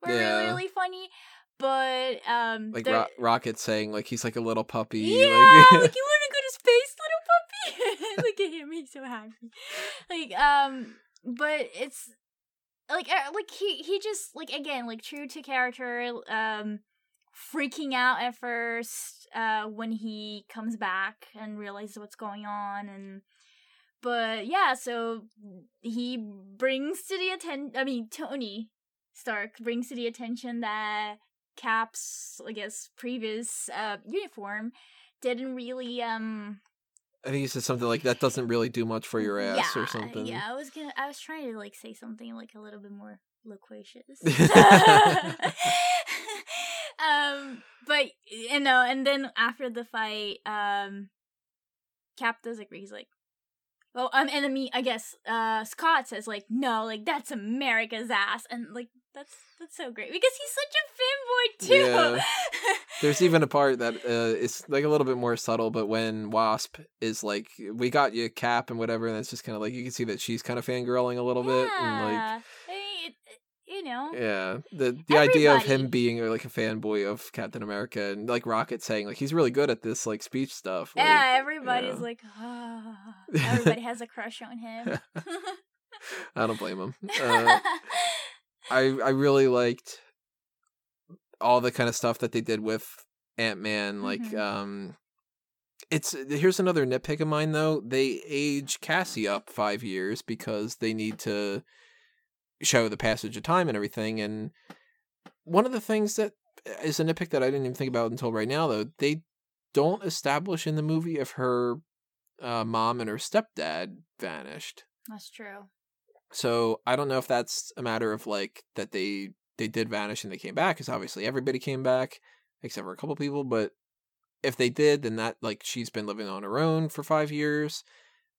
B: were
A: Yeah.
B: really really funny. But um,
A: like Ro- Rocket saying like he's like a little puppy.
B: yeah,
A: like,
B: like you space, little puppy. Look at him, he's so happy. Like um, but it's like uh, like he he just like again like true to character. Um, freaking out at first uh when he comes back and realizes what's going on and but yeah so he brings to the attention i mean tony stark brings to the attention that cap's i guess previous uh uniform didn't really um
A: I think he said something like that doesn't really do much for your ass
B: yeah,
A: or something.
B: yeah i was gonna i was trying to like say something like a little bit more loquacious um but you know and then after the fight um cap does agree he's like well um and I mean I guess uh Scott says like no like that's America's ass and like that's that's so great because he's such a fanboy too.
A: Yeah. There's even a part that uh, is like a little bit more subtle, but when Wasp is like, "We got you, Cap," and whatever, and it's just kind of like you can see that she's kind of fangirling a little bit, and like
B: Yeah. I mean, it, it- you know.
A: Yeah, the the idea of him being uh, like a fanboy of Captain America and like Rocket saying like he's really good at this like speech stuff. Like,
B: yeah, everybody's
A: know.
B: like, ah. everybody has a crush on him.
A: I don't blame him. Uh, I I really liked all the kind of stuff that they did with Ant Man. Like,
B: Mhm.
A: um, it's here's another nitpick of mine though. They age Cassie up five years because they need to show the passage of time and everything. And one of the things that is a nitpick that I didn't even think about until right now, though, they don't establish in the movie if her uh, mom and her stepdad vanished.
B: That's true.
A: So I don't know if that's a matter of like that they they did vanish and they came back, because obviously everybody came back except for a couple people. But if they did, then that like she's been living on her own for five years,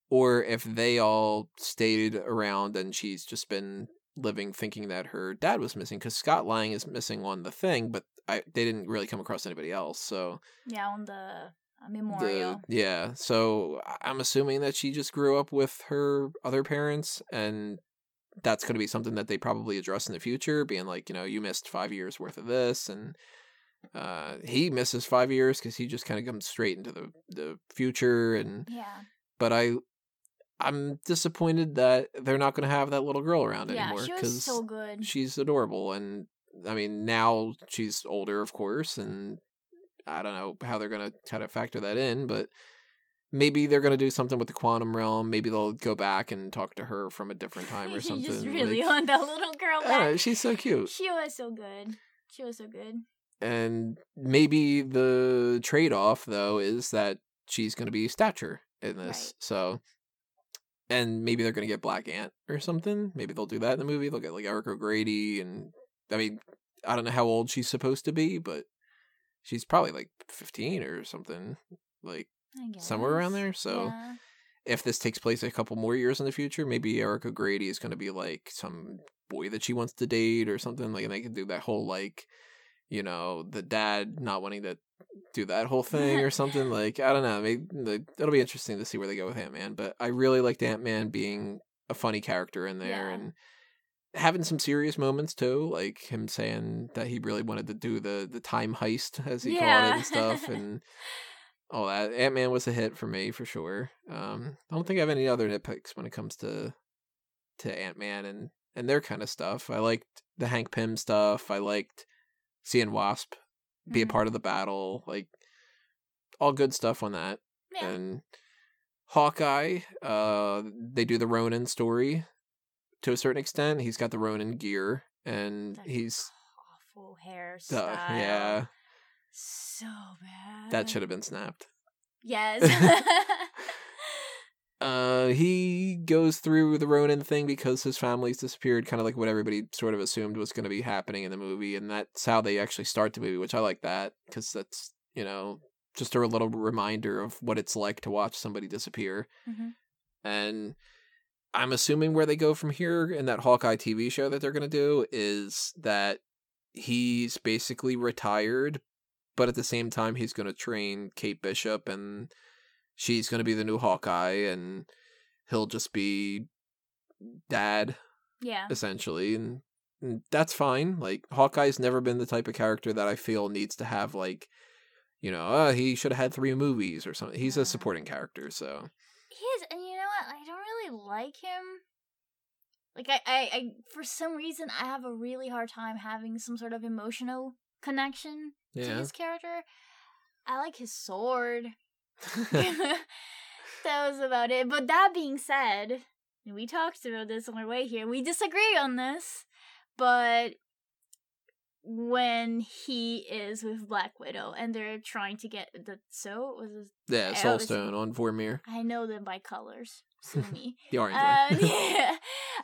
A: or if they all stayed around and she's just been living thinking that her dad was missing, because Scott Lang is missing on the thing, but I they didn't really come across anybody else. So
B: Yeah, on the uh,
A: the
B: memorial.
A: yeah so i'm assuming that she just grew up with her other parents and that's going to be something that they probably address in the future being like you know you missed five years worth of this and uh he misses five years because he just kind of comes straight into the the future and
B: yeah.
A: but i i'm disappointed that they're not going to have that little girl around
B: Yeah,
A: anymore
B: was so good.
A: she's adorable and i mean now she's older of course and i don't know how they're going to kind of factor that in but maybe they're going to do something with the quantum realm maybe they'll go back and talk to her from a different time or something
B: just really
A: like-
B: on that little girl
A: know, she's so cute
B: She was so good. She was so good.
A: and maybe the trade-off though is that she's going to be stature in this
B: Right.
A: so and maybe they're going to get black ant or something maybe they'll do that in the movie they'll get like eric o'grady and i mean i don't know how old she's supposed to be but she's probably like 15 or something, like somewhere around there. So
B: Yeah.
A: if this takes place a couple more years in the future, maybe Eric O'Grady is going to be like some boy that she wants to date or something. Like, and they can do that whole like, you know, the dad not wanting to do that whole thing or something. Like, I don't know. Maybe like, it'll be interesting to see where they go with Ant Man. But I really liked Ant Man being a funny character in there
B: Yeah.
A: and having some serious moments too, like him saying that he really wanted to do the the time heist as he called it and stuff and all that. Ant Man was a hit for me for sure. Um, I don't think I have any other nitpicks when it comes to to Ant Man and and their kind of stuff. I liked the Hank Pym stuff. I liked seeing Wasp be a
B: Mhm.
A: part of the battle. Like all good stuff on that.
B: Yeah.
A: And Hawkeye, uh, they do the Ronin story to a certain extent. He's got the Ronin gear, and
B: That
A: he's
B: awful hairstyle.
A: the yeah.
B: So bad.
A: That should have been snapped.
B: Yes.
A: Uh, he goes through the Ronin thing because his family's disappeared, kind of like what everybody sort of assumed was going to be happening in the movie, and that's how they actually start the movie, which I like that because that's you know just a little reminder of what it's like to watch somebody disappear.
B: Mhm.
A: And I'm assuming where they go from here in that Hawkeye TV show that they're going to do is that he's basically retired, but at the same time, he's going to train Kate Bishop and she's going to be the new Hawkeye and he'll just be dad
B: yeah.
A: essentially and, and that's fine like hawkeye's never been the type of character that i feel needs to have like you know uh, he should have had three movies or something he's a supporting character so
B: He is, and you know what? I don't really like him. Like I, I, I, for some reason, I have a really hard time having some sort of emotional connection to his character. I like his sword. that was about it. But that being said, we talked about this on our way here. We disagree on this, but when he is with Black Widow and they're trying to get the so was this,
A: yeah
B: I
A: soul stone on vormir
B: I know them by colors. Sue me.
A: the orange
B: um,
A: one
B: yeah.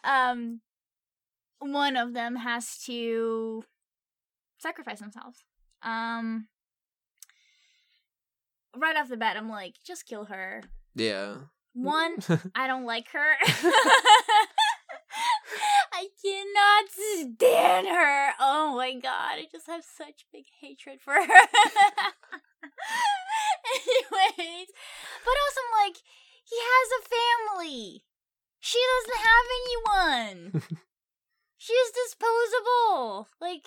B: um, one of them has to sacrifice themselves. Um, right off the bat, I'm like, just kill her.
A: yeah
B: One, I don't like her. I cannot stand her. Oh my god, I just have such big hatred for her. Anyways, but also I'm like, he has a family. She doesn't have anyone. She's disposable. Like,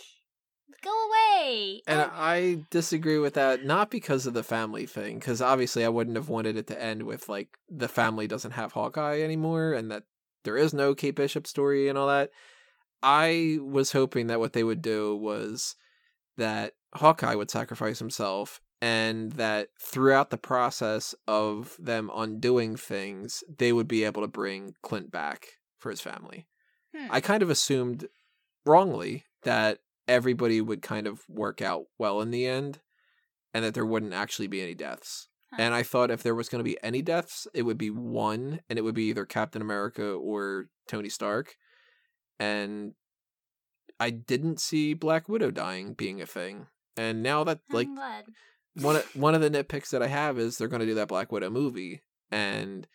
B: go away.
A: and
B: And-
A: i disagree with that not because of the family thing because obviously i wouldn't have wanted it to end with like the family doesn't have hawkeye anymore and that there is no kate bishop story and all that i was hoping that what they would do was that hawkeye would sacrifice himself and that throughout the process of them undoing things they would be able to bring clint back for his family
B: Hmm.
A: I kind of assumed wrongly that everybody would kind of work out well in the end and that there wouldn't actually be any deaths.
B: Huh.
A: And I thought if there was going to be any deaths, it would be one and it would be either Captain America or Tony Stark. And I didn't see Black Widow dying being a thing. And now that like. One of, one of the nitpicks that I have is they're going to do that Black Widow movie and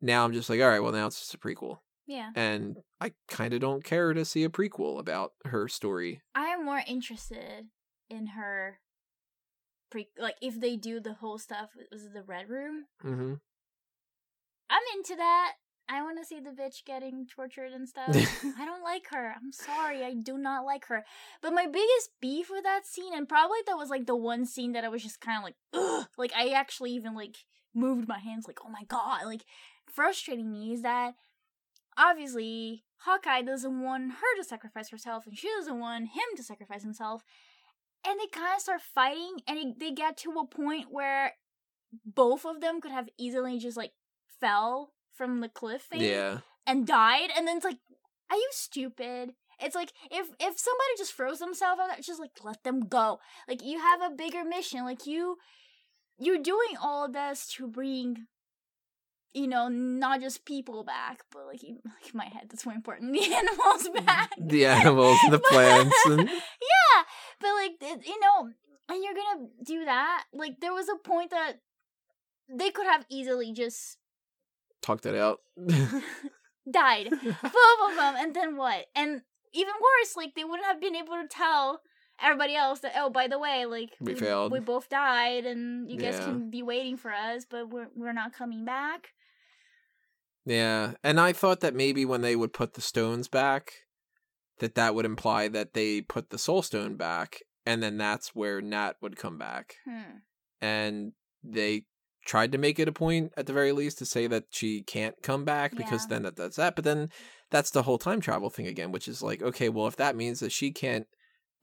A: now I'm just like all right, well now it's just a prequel
B: Yeah.
A: and I kind of don't care to see a prequel about her story.
B: I am more interested in her pre like if they do the whole stuff was the red room?
A: Mm-hmm.
B: I'm into that. I want to see the bitch getting tortured and stuff. I don't like her. I'm sorry. I do not like her. But my biggest beef with that scene, and probably that was like the one scene that I was just kind of like, ugh. Like, I actually even like moved my hands, like, oh my god. Like, frustrating me is that obviously Hawkeye doesn't want her to sacrifice herself, and she doesn't want him to sacrifice himself. And they kind of start fighting, and it, they get to a point where both of them could have easily just like fell from the cliff thing
A: Yeah.
B: and died and then it's like are you stupid it's like if if somebody just throws themselves out there just like let them go like you have a bigger mission like you you're doing all this to bring you know not just people back but like in, like my head that's more important the animals back
A: The animals, the plants, and
B: yeah but like you know and you're gonna do that? Like there was a point that they could have easily just
A: Talk that out.
B: died. boom, boom, boom, and then what? And even worse, like they wouldn't have been able to tell everybody else that oh, by the way, like
A: We failed.
B: We both died, and you guys can be waiting for us, but we're we're not coming back.
A: Yeah, and I thought that maybe when they would put the stones back, that that would imply that they put the soul stone back, and then that's where Nat would come back.
B: Hmm.
A: And they tried to make it a point at the very least to say that she can't come back because then that, that's that. But then that's the whole time travel thing again, which is like, okay, well, if that means that she can't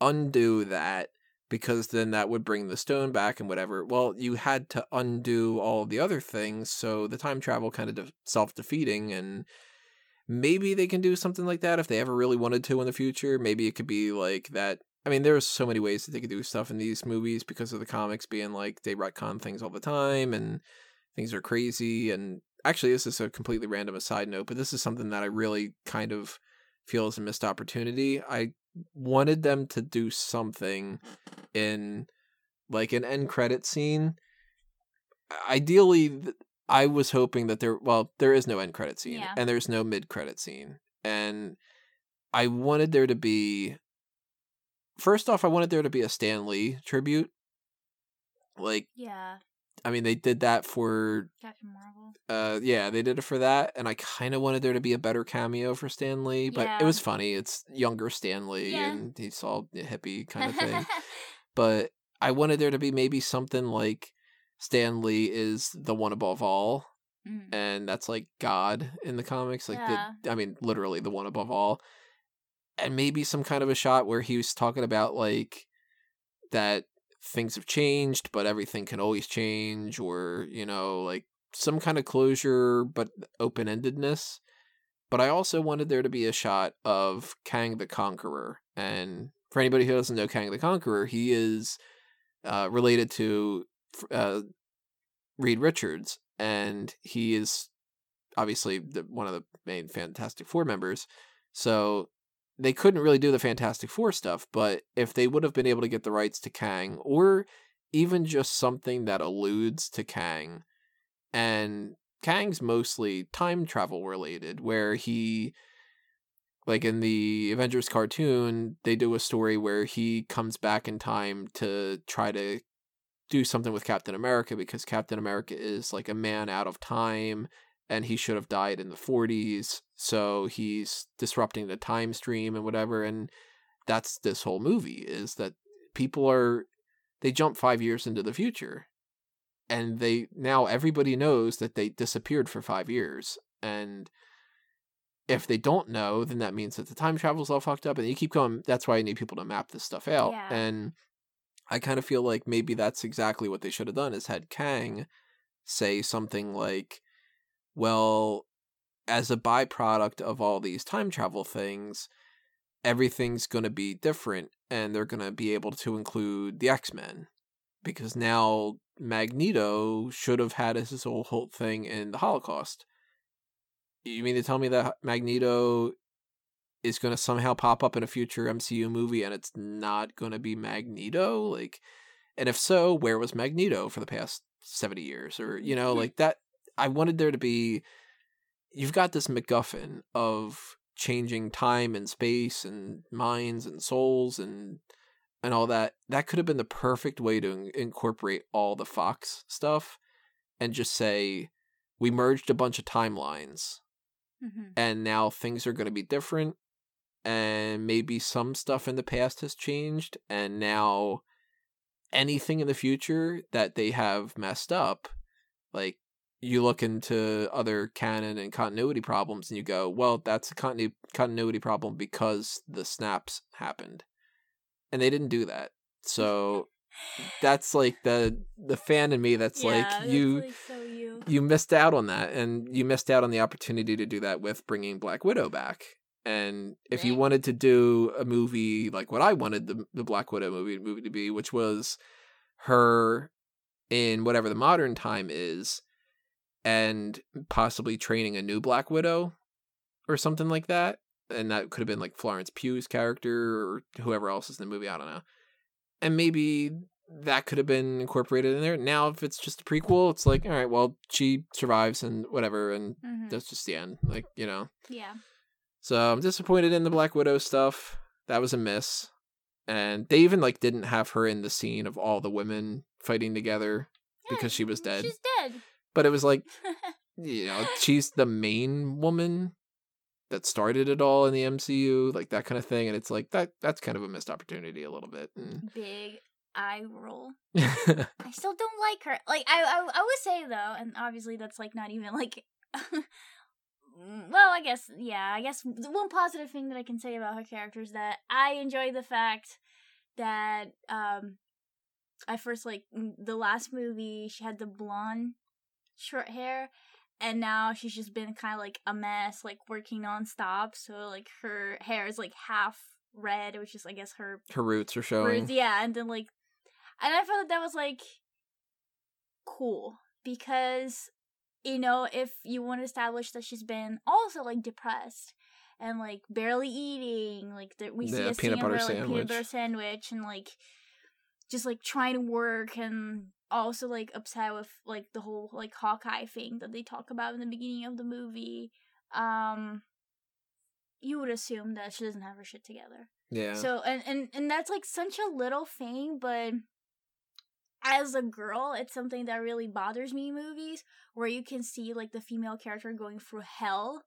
A: undo that because then that would bring the stone back and whatever. Well, you had to undo all the other things, so the time travel kind of de- self-defeating and maybe they can do something like that if they ever really wanted to in the future. Maybe it could be like that. I mean, there's so many ways that they could do stuff in these movies because of the comics being like they retcon things all the time and things are crazy. And actually, this is a completely random aside note, but this is something that I really kind of feel is a missed opportunity. I wanted them to do something in like an end credit scene. Ideally, I was hoping that there. Well, there is no end credit scene,
B: Yeah.
A: and there's no mid credit scene, and I wanted there to be. First off, I wanted there to be a Stan Lee tribute. Like,
B: Yeah,
A: I mean, they did that for
B: Captain Marvel.
A: uh yeah they did it for that and i kind of wanted there to be a better cameo for Stan Lee, but
B: Yeah.
A: it was funny it's younger stanley
B: Yeah.
A: and he's all hippie kind of thing but i wanted there to be maybe something like Stan Lee is the one above all
B: Mm.
A: and that's like god in the comics like
B: Yeah.
A: the i mean literally the one above all and maybe some kind of a shot where he was talking about like that things have changed but everything can always change or you know like some kind of closure but open-endedness. But i also wanted there to be a shot of kang the conqueror and for anybody who doesn't know kang the conqueror he is uh, related to uh, reed richards and he is obviously the, one of the main fantastic four members. So they couldn't really do the Fantastic Four stuff, but if they would have been able to get the rights to Kang, or even just something that alludes to Kang, and Kang's mostly time travel related, where he, like in the Avengers cartoon, they do a story where he comes back in time to try to do something with Captain America because Captain America is like a man out of time and he should have died in the 40s so he's disrupting the time stream and whatever and that's this whole movie is that people are they jump 5 years into the future and they now everybody knows that they disappeared for 5 years and if they don't know then that means that the time travel's all fucked up and you keep going that's why you need people to map this stuff out
B: Yeah.
A: and I kind of feel like maybe that's exactly what they should have done is had Kang say something like well, as a byproduct of all these time travel things, everything's going to be different and they're going to be able to include the X-Men because now Magneto should have had his whole, whole thing in the Holocaust. You mean to tell me that Magneto is going to somehow pop up in a future MCU movie and it's not going to be Magneto? Like and if so, where was Magneto for the past 70 years or you know, like that I wanted there to be you've got this MacGuffin of changing time and space and minds and souls and and all that. That could have been the perfect way to incorporate all the Fox stuff and just say we merged a bunch of timelines
B: Mhm.
A: and now things are going to be different and maybe some stuff in the past has changed and now anything in the future that they have messed up like you look into other canon and continuity problems and you go well that's a continu- continuity problem because the snaps happened. And they didn't do that. So that's like the the fan in me that's
B: Yeah,
A: like
B: that's,
A: you
B: like, so you.
A: you missed out on that and you missed out on the opportunity to do that with bringing black widow back. And if you wanted to do a movie like what i wanted the, the black widow movie, movie to be which was her in whatever the modern time is and possibly training a new black widow or something like that and that could have been like florence pugh's character or whoever else is in the movie i don't know and maybe that could have been incorporated in there. Now, if it's just a prequel, it's like, all right, well, she survives and whatever, and
B: Mhm.
A: that's just the end. Like, you know.
B: Yeah.
A: So I'm disappointed in the Black Widow stuff. That was a miss. And they even like didn't have her in the scene of all the women fighting together because she was dead.
B: She's dead.
A: But it was like, you know, she's the main woman that started it all in the MCU, like that kind of thing. And it's like that that's kind of a missed opportunity a little bit. And
B: Big eye roll. I still don't like her. Like I, I, I would say though, and obviously that's like not even like. Mm, well, I guess yeah. I guess the one positive thing that I can say about her character is that I enjoy the fact that um, I first like the last movie she had the blonde short hair. And now she's just been kind of like a mess, like working nonstop. So like her hair is like half red, which is I guess her
A: her roots are showing.
B: yeah, and then like, and I felt that that was like cool because you know if you want to establish that she's been also like depressed and like barely eating, like there, we see a
A: peanut
B: scene of her
A: butter
B: like peanut butter sandwich and like just like trying to work and also like upset with like the whole like Hawkeye thing that they talk about in the beginning of the movie. Um, you would assume that she doesn't have her shit together.
A: Yeah.
B: So and, and and that's like such a little thing, but as a girl, it's something that really bothers me in movies where you can see like the female character going through hell,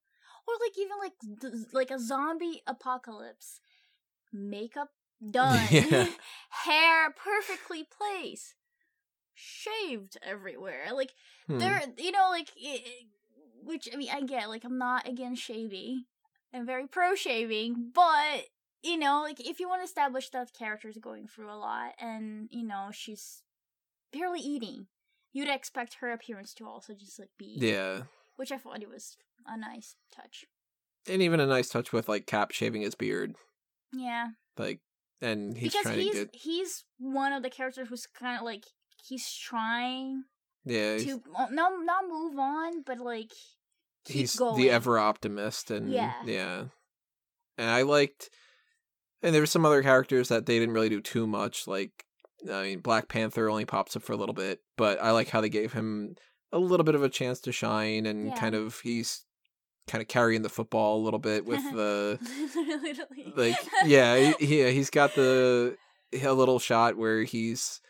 B: or like even like th- like a zombie apocalypse, makeup done,
A: Yeah.
B: hair perfectly placed, shaved everywhere, like
A: Hmm.
B: there you know like which i mean i get like i'm not against shaving i'm very pro shaving but you know like if you want to establish that character's going through a lot and you know she's barely eating you'd expect her appearance to also just like be
A: yeah.
B: which i thought it was a nice touch
A: And even a nice touch with like Cap shaving his beard.
B: yeah
A: Like and he's
B: because he's
A: get
B: he's one of the characters who's kind of like he's trying
A: yeah,
B: to well, not not move on but like
A: he's
B: going.
A: the ever optimist and
B: Yeah.
A: yeah. And I liked and there were some other characters that they didn't really do too much like I mean Black Panther only pops up for a little bit, but I like how they gave him a little bit of a chance to shine and
B: Yeah.
A: kind of he's kind of carrying the football a little bit with the like yeah he, yeah he's got the a little shot where he's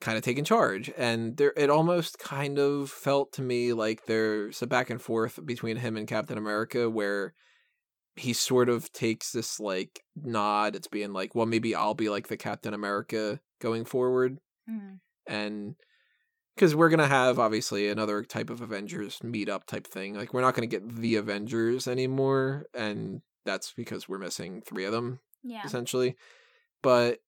A: kind of taking charge and there it almost kind of felt to me like there's a back and forth between him and captain america where he sort of takes this like nod it's being like well maybe i'll be like the captain america going forward
B: Mm.
A: and because we're gonna have obviously another type of avengers meetup type thing like we're not gonna get the avengers anymore and that's because we're missing three of them
B: Yeah.
A: essentially but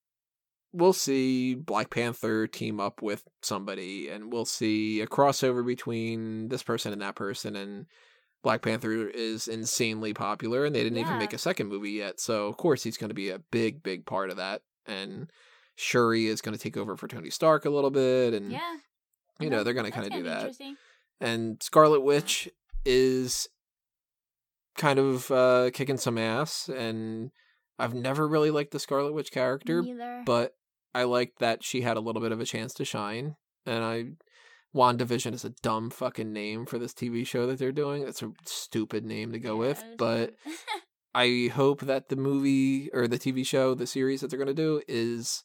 A: we'll see black panther team up with somebody and we'll see a crossover between this person and that person and black panther is insanely popular and they didn't even make a second movie yet so of course he's going to be a big big part of that and shuri is going to take over for tony stark a little bit and
B: Yeah.
A: you know they're going to kind of do that and Scarlet Witch is kind of uh kicking some ass and I've never really liked the Scarlet Witch character, but I liked that she had a little bit of a chance to shine and I WandaVision is a dumb fucking name for this TV show that they're doing. It's a stupid name to go
B: Yeah,
A: with, but I hope that the movie or the TV show, the series that they're going to do is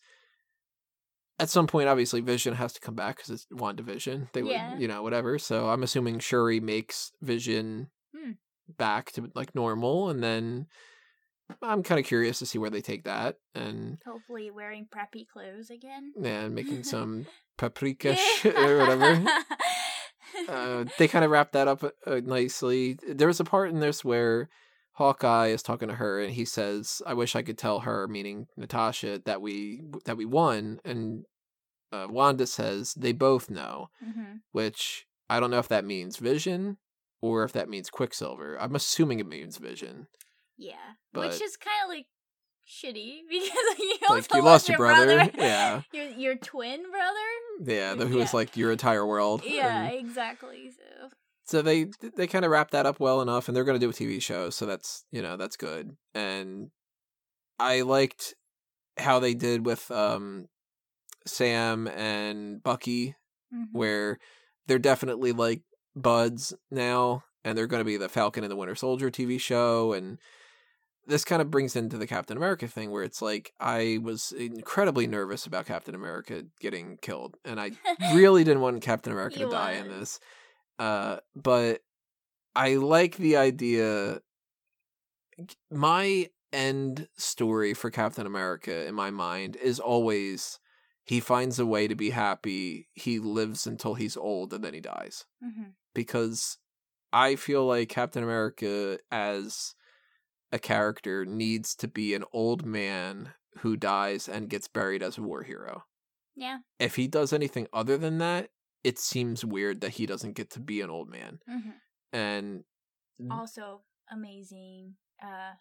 A: at some point, obviously, Vision has to come back because it's WandaVision. They
B: Yeah.
A: would, you know, whatever. So I'm assuming Shuri makes Vision
B: Hmm.
A: back to like normal. And then I'm kind of curious to see where they take that and,
B: hopefully wearing preppy clothes again.
A: yeah, and making some paprika sh- or whatever. uh, they kind of wrapped that up uh, nicely. There was a part in this where Hawkeye is talking to her, and he says, "I wish I could tell her, meaning Natasha, that we that we won." And uh, Wanda says, "They both know,"
B: hmm
A: which I don't know if that means Vision or if that means Quicksilver. I'm assuming it means Vision.
B: Yeah.
A: But-
B: Which is kind of like shitty because you
A: Like you
B: lost
A: lost your
B: your
A: brother, yeah,
B: your your twin brother.
A: yeah, who was
B: Yeah.
A: like your entire world.
B: Yeah,
A: And-
B: exactly. So
A: so they they kind of wrapped that up well enough and they're going to do a tv show so that's you know that's good and i liked how they did with um Sam and Bucky,
B: Mhm.
A: where they're definitely like buds now, and they're going to be the Falcon and the Winter Soldier TV show, and this kind of brings into the Captain America thing, where it's like I was incredibly nervous about Captain America getting killed, and I really didn't want Captain America
B: You
A: to die in this. Uh, but I like the idea. My end story for Captain America in my mind is always he finds a way to be happy. He lives until he's old and then he dies.
B: Mhm.
A: Because I feel like Captain America as a character needs to be an old man who dies and gets buried as a war hero.
B: Yeah.
A: If he does anything other than that, it seems weird that he doesn't get to be an old man.
B: Mhm.
A: And
B: Also amazing uh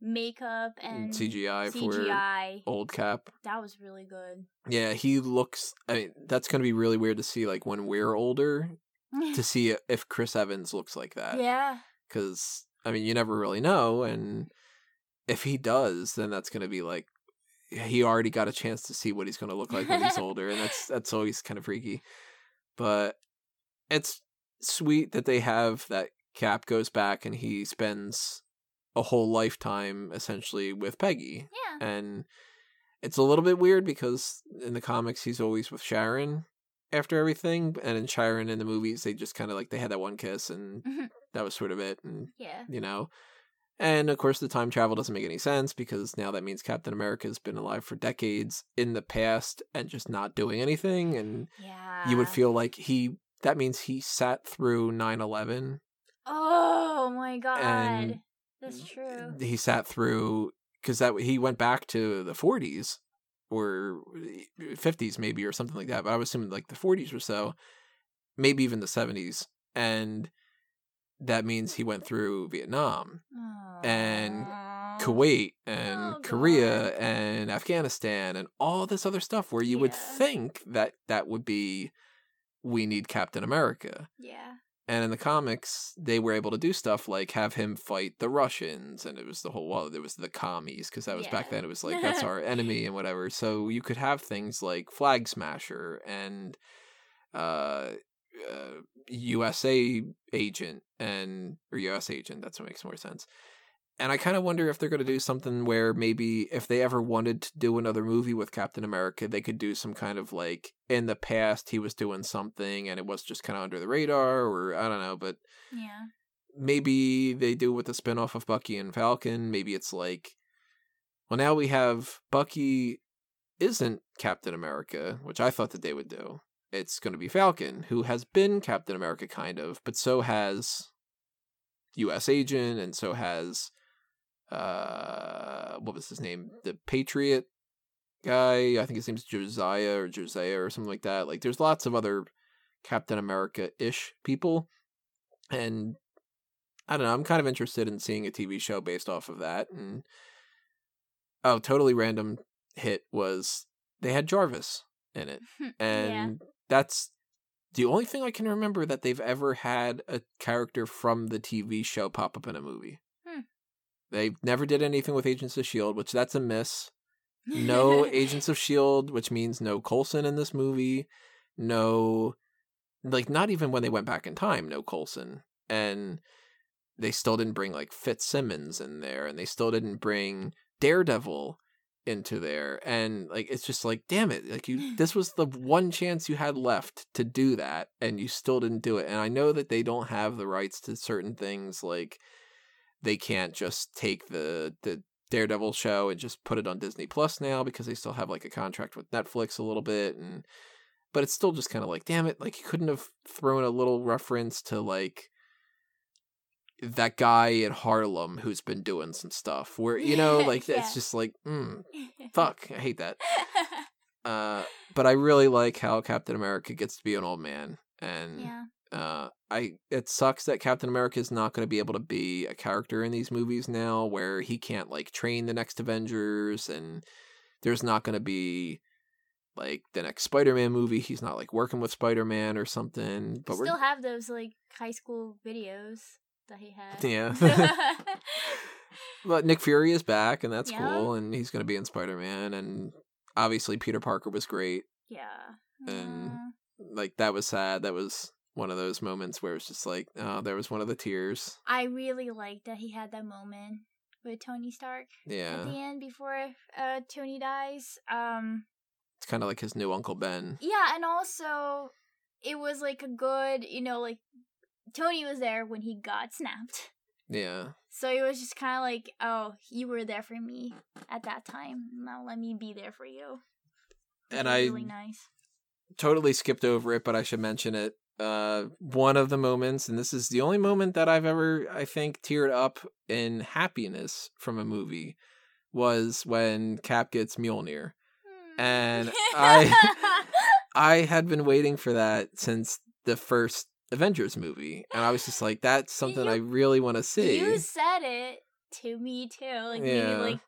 B: makeup and
A: CGI, for old Cap.
B: That was really good.
A: Yeah, he looks. I mean, that's going to be really weird to see, like when we're older, to see if Chris Evans looks like that.
B: yeah.
A: Because I mean, you never really know, and if he does, then that's going to be like he already got a chance to see what he's going to look like when he's older, and that's that's always kind of freaky. But it's sweet that they have that Cap goes back and he spends a whole lifetime essentially with Peggy
B: Yeah.
A: and it's a little bit weird because in the comics he's always with Sharon after everything, and in Chiron in the movies they just kind of like they had that one kiss and
B: Mhm.
A: that was sort of it, and
B: Yeah.
A: you know. And of course, the time travel doesn't make any sense because now that means Captain America has been alive for decades in the past and just not doing anything. And
B: Yeah.
A: you would feel like he, that means he sat through 9 11
B: Oh my god.
A: And-
B: That's true.
A: he sat through because that he went back to the 40s or eh, 50s maybe or something like that but i was assuming like the 40s or so maybe even the 70s and that means he went through vietnam and kuwait and
B: Oh,
A: korea
B: God.
A: and afghanistan and all this other stuff where you would think that that would be we need captain america
B: Yeah.
A: And in the comics, they were able to do stuff like have him fight the Russians, and it was the whole well, there was the commies because that was back then. It was like that's our enemy and whatever. So you could have things like Flag Smasher and uh, uh, USA Agent and or US Agent. That's what makes more sense. And I kind of wonder if they're going to do something where maybe if they ever wanted to do another movie with Captain America, they could do some kind of like in the past he was doing something and it was just kind of under the radar, or I don't know, but
B: Yeah.
A: maybe they do with the spinoff of Bucky and Falcon. Maybe it's like, well, now we have Bucky isn't Captain America, which I thought that they would do. It's going to be Falcon, who has been Captain America, kind of, but so has U.S. Agent, and so has uh, what was his name? The Patriot guy. I think his name's Josiah or Josiah or something like that. Like, there's lots of other Captain America ish people, and I don't know. I'm kind of interested in seeing a TV show based off of that. And oh, totally random hit was they had Jarvis in it, and that's the only thing I can remember that they've ever had a character from the TV show pop up in a movie. They never did anything with Agents of Shield, which that's a miss. No Agents of Shield, which means no Coulson in this movie. No, like not even when they went back in time, no Coulson, and they still didn't bring like Fitzsimmons in there, and they still didn't bring Daredevil into there, and like it's just like, damn it, like you, this was the one chance you had left to do that, and you still didn't do it. And I know that they don't have the rights to certain things, like they can't just take the the Daredevil show and just put it on Disney Plus now because they still have like a contract with Netflix a little bit and but it's still just kind of like damn it like you couldn't have thrown a little reference to like that guy in Harlem who's been doing some stuff where you know like
B: Yeah.
A: it's just like mm, fuck I hate that uh but I really like how Captain America gets to be an old man and
B: yeah.
A: Uh i it sucks that captain america is not going to be able to be a character in these movies now where he can't like train the next avengers and there's not going to be like the next spider-man movie he's not like working with spider-man or something but we
B: Still have those like high school videos that he had.
A: yeah but nick fury is back and that's
B: Yeah.
A: cool and he's going to be in spider-man and obviously peter parker was great
B: Yeah.
A: And-
B: Aw.
A: Like that was sad. That was one of those moments where it's just like, oh, there was one of the tears.
B: I really liked that he had that moment with Tony Stark at
A: Yeah,
B: the end before uh, Tony dies. Um,
A: it's kind of like his new Uncle Ben.
B: yeah, and also it was like a good, you know, like Tony was there when he got snapped.
A: Yeah,
B: So it was just kind of like, oh, you were there for me at that time. Now let me be there for you.
A: And I-
B: really nice.
A: totally skipped over it, but I should mention it. Uh, one of the moments, and this is the only moment that I've ever, I think, teared up in happiness from a movie, was when Cap gets Mjolnir.
B: Hmm.
A: And I- I had been waiting for that since the first Avengers movie, and I was just like, "That's something
B: You-
A: I really want to see."
B: You said it to me too. Like maybe
A: Yeah.
B: like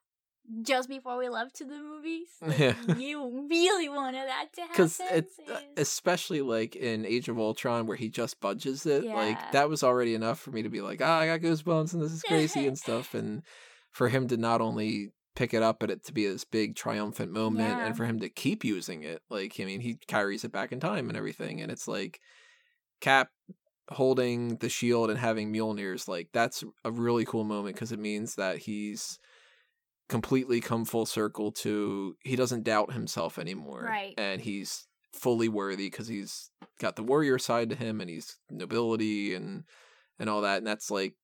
B: just before we left to the movies. Like,
A: Yeah.
B: You really wanted that to happen.
A: because it's uh, especially like in Age of Ultron where he just budges it. Like that was already enough for me to be like, ah, I got goosebumps and this is crazy and stuff. And for him to not only pick it up, but it to be this big triumphant moment,
B: Yeah.
A: and for him to keep using it, like I mean, he carries it back in time and everything, and it's like Cap holding the shield and having Mjolnir's like that's a really cool moment because it means that he's completely come full circle to he doesn't doubt himself anymore
B: Right.
A: and he's fully worthy because he's got the warrior side to him and he's nobility and and all that and that's like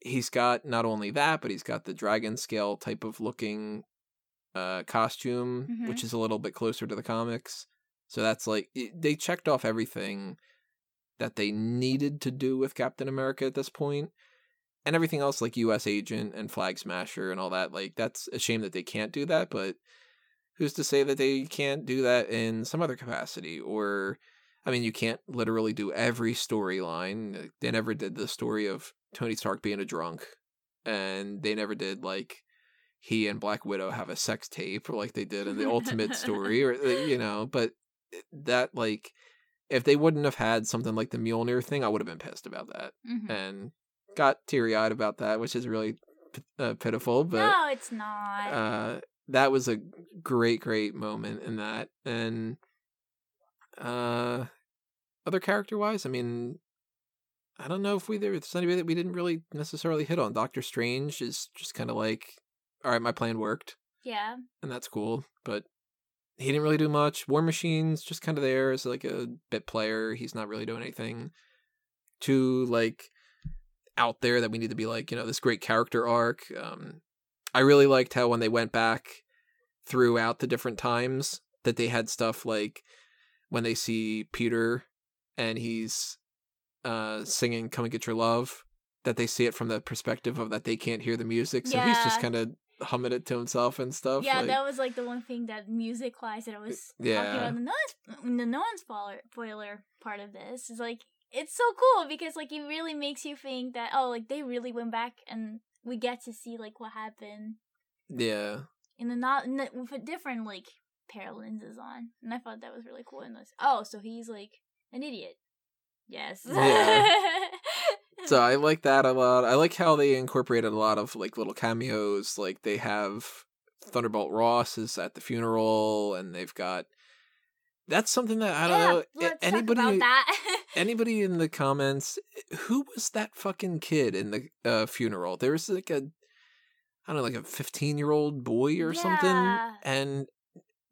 A: he's got not only that but he's got the dragon scale type of looking uh costume
B: Mhm.
A: which is a little bit closer to the comics so that's like it, they checked off everything that they needed to do with Captain America at this point and everything else like US agent and flag smasher and all that like that's a shame that they can't do that but who's to say that they can't do that in some other capacity or I mean you can't literally do every storyline they never did the story of Tony Stark being a drunk and they never did like he and Black Widow have a sex tape or like they did in the ultimate story or uh, you know but that like if they wouldn't have had something like the Mjolnir thing I would have been pissed about that
B: Mhm.
A: and got teary eyed about that, which is really p- uh, pitiful. But
B: no, it's not.
A: uh, that was a great, great moment in that. And uh, other character wise, I mean, I don't know if we there's anybody that we didn't really necessarily hit on. Doctor Strange is just kind of like, all right, my plan worked,
B: yeah.
A: and that's cool, but. He didn't really do much. War Machine's just kind of there as like a bit player. He's not really doing anything too like out there that we need to be like, you know, this great character arc. Um, I really liked how when they went back throughout the different times that they had stuff like when they see Peter and he's uh singing "Come and Get Your Love," that they see it from the perspective of that they can't hear the music, so he's just kind of humming it to himself and stuff.
B: Yeah,
A: like-
B: that was like the one thing that music wise that I was
A: Yeah.
B: talking about the non the non spoiler part of this is like it's so cool because like it really makes you think that oh like they really went back and we get to see like what happened
A: yeah.
B: in the not in the, with a different like pair of lenses on and I thought that was really cool in this. Oh, so he's like an idiot. Yes.
A: Yeah. So I like that a lot. I like how they incorporated a lot of like little cameos. Like they have Thunderbolt Ross is at the funeral, and they've got. That's something that I don't
B: yeah,
A: know. Anybody,
B: talk about that.
A: Anybody in the comments, who was that fucking kid in the uh, funeral? There was like a, I don't know, like a fifteen-year-old boy or something, and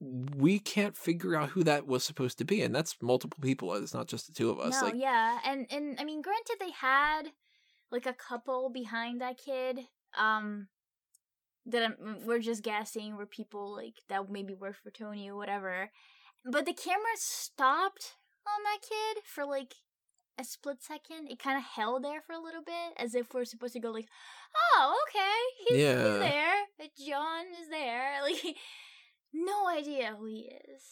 A: we can't figure out who that was supposed to be, and that's multiple people. It's not just the two of us.
B: no,
A: like,
B: yeah, and and I mean, granted, they had like a couple behind that kid. Um, that I'm, we're just guessing were people like that maybe worked for Tony or whatever. But the camera stopped on that kid for like a split second. It kind of held there for a little bit, as if we're supposed to go like, "Oh, okay, he's,
A: Yeah.
B: he's there. John is there." Like, no idea who he is.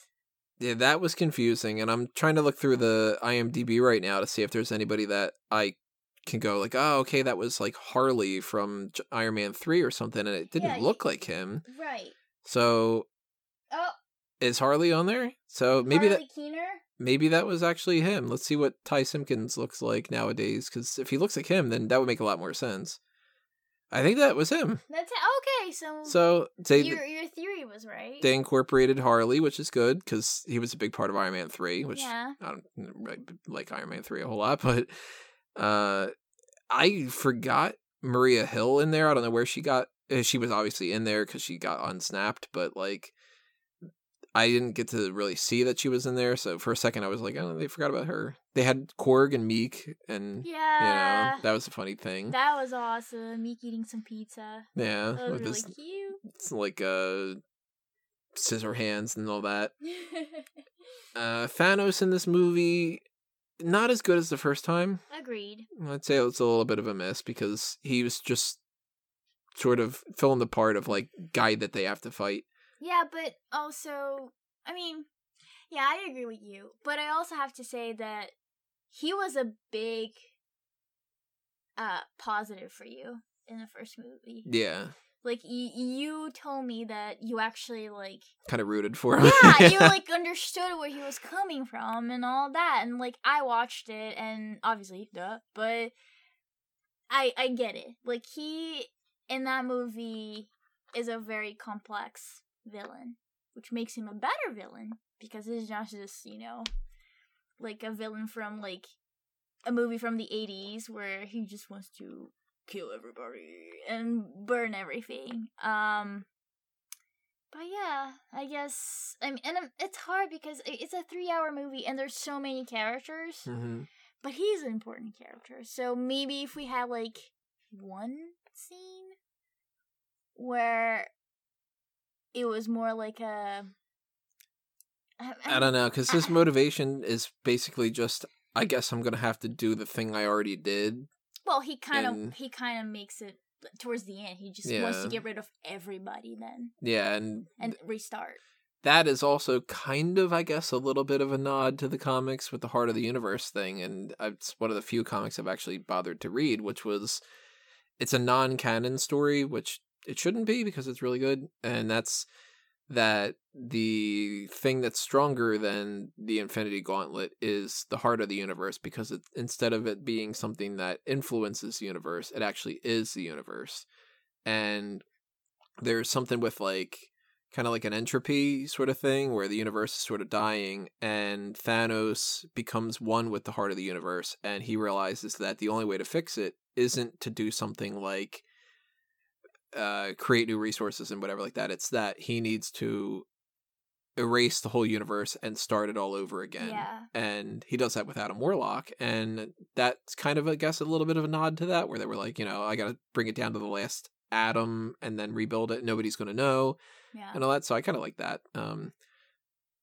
A: Yeah, that was confusing, and I'm trying to look through the IMDb right now to see if there's anybody that I can go like, oh, okay, that was like Harley from Iron Man three or something, and it didn't
B: Yeah,
A: look like him.
B: Right.
A: So
B: Oh,
A: is Harley on there? So maybe that
B: Keener.
A: Maybe that was actually him. Let's see what Ty Simpkins looks like nowadays, because if he looks like him, then that would make a lot more sense. I think that was him.
B: That's it. Okay, so,
A: So they
B: your your theory was right?
A: They incorporated Harley, which is good because he was a big part of Iron Man three, which
B: yeah.
A: I don't like Iron Man three a whole lot, but uh, I forgot Maria Hill in there. I don't know where she got. uh, She was obviously in there because she got unsnapped, but like. I didn't get to really see that she was in there, so for a second I was like, "Oh, they forgot about her." They had Korg and Miek, and you
B: Yeah.
A: know that was a funny thing.
B: That was awesome. Miek eating some pizza.
A: yeah,
B: That was really
A: his
B: cute.
A: it's like uh, scissor hands and all that. Uh, Thanos in this movie, not as good as the first time.
B: Agreed.
A: I'd say it's a little bit of a miss because he was just sort of filling the part of like guy that they have to fight.
B: Yeah, but also, I mean, yeah, I agree with you. But I also have to say that he was a big uh positive for you in the first movie.
A: Yeah,
B: Like y- you told me that you actually like
A: kind of rooted for him.
B: yeah, you like understood where he was coming from and all that and like I watched it and obviously duh, but I I get it. Like he in that movie is a very complex villain, which makes him a better villain because he's not just, you know, like a villain from like a movie from the 80s where he just wants to kill everybody and burn everything. Um but yeah, I guess I mean, and um, it's hard because it's a three-hour movie and there's so many characters,
A: hmm
B: but he's an important character. So maybe if we had like one scene where it was more like a, I,
A: I don't know because his motivation is basically just, I guess I'm gonna have to do the thing I already did.
B: Well, he kind of
A: and-
B: he kind of makes it towards the end. He just wants to get rid of everybody then
A: Yeah, and
B: and restart.
A: that is also kind of, I guess, a little bit of a nod to the comics with the Heart of the Universe thing, and it's one of the few comics I've actually bothered to read, which was it's a non-canon story, which it shouldn't be because it's really good, and that's that the thing that's stronger than the Infinity Gauntlet is the heart of the universe because it, instead of it being something that influences the universe, it actually is the universe, and there's something with like kind of like an entropy sort of thing where the universe is sort of dying and Thanos becomes one with the heart of the universe and he realizes that the only way to fix it isn't to do something like uh create new resources and whatever like that it's that he needs to erase the whole universe and start it all over again
B: Yeah.
A: and he does that with Adam Warlock and that's kind of I guess a little bit of a nod to that where they were like you know I got to bring it down to the last atom and then rebuild it nobody's going to know
B: Yeah.
A: and all that. So I kind of like that. Um,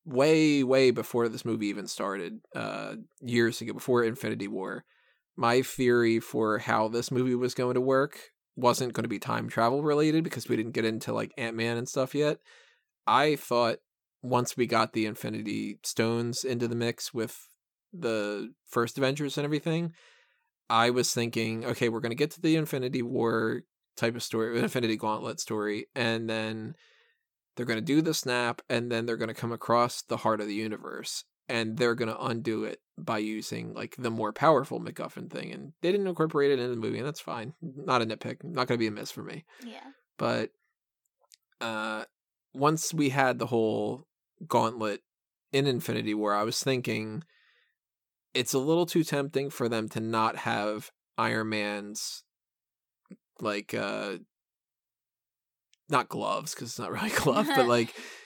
A: way, way before this movie even started, uh, years ago, before Infinity War, my theory for how this movie was going to work wasn't going to be time travel related because we didn't get into like Ant Man and stuff yet. I thought once we got the Infinity Stones into the mix with the first Avengers and everything, I was thinking, okay, we're going to get to the Infinity War type of story, Infinity Gauntlet story, and then they're going to do the snap, and then they're going to come across the heart of the universe, and they're going to undo it by using like the more powerful MacGuffin thing. And they didn't incorporate it into the movie, and that's fine. Not a nitpick. Not going to be a miss for me.
B: yeah.
A: But uh, once we had the whole gauntlet in Infinity War, I was thinking it's a little too tempting for them to not have Iron Man's like uh not gloves because it's not really glove, but like
B: Like,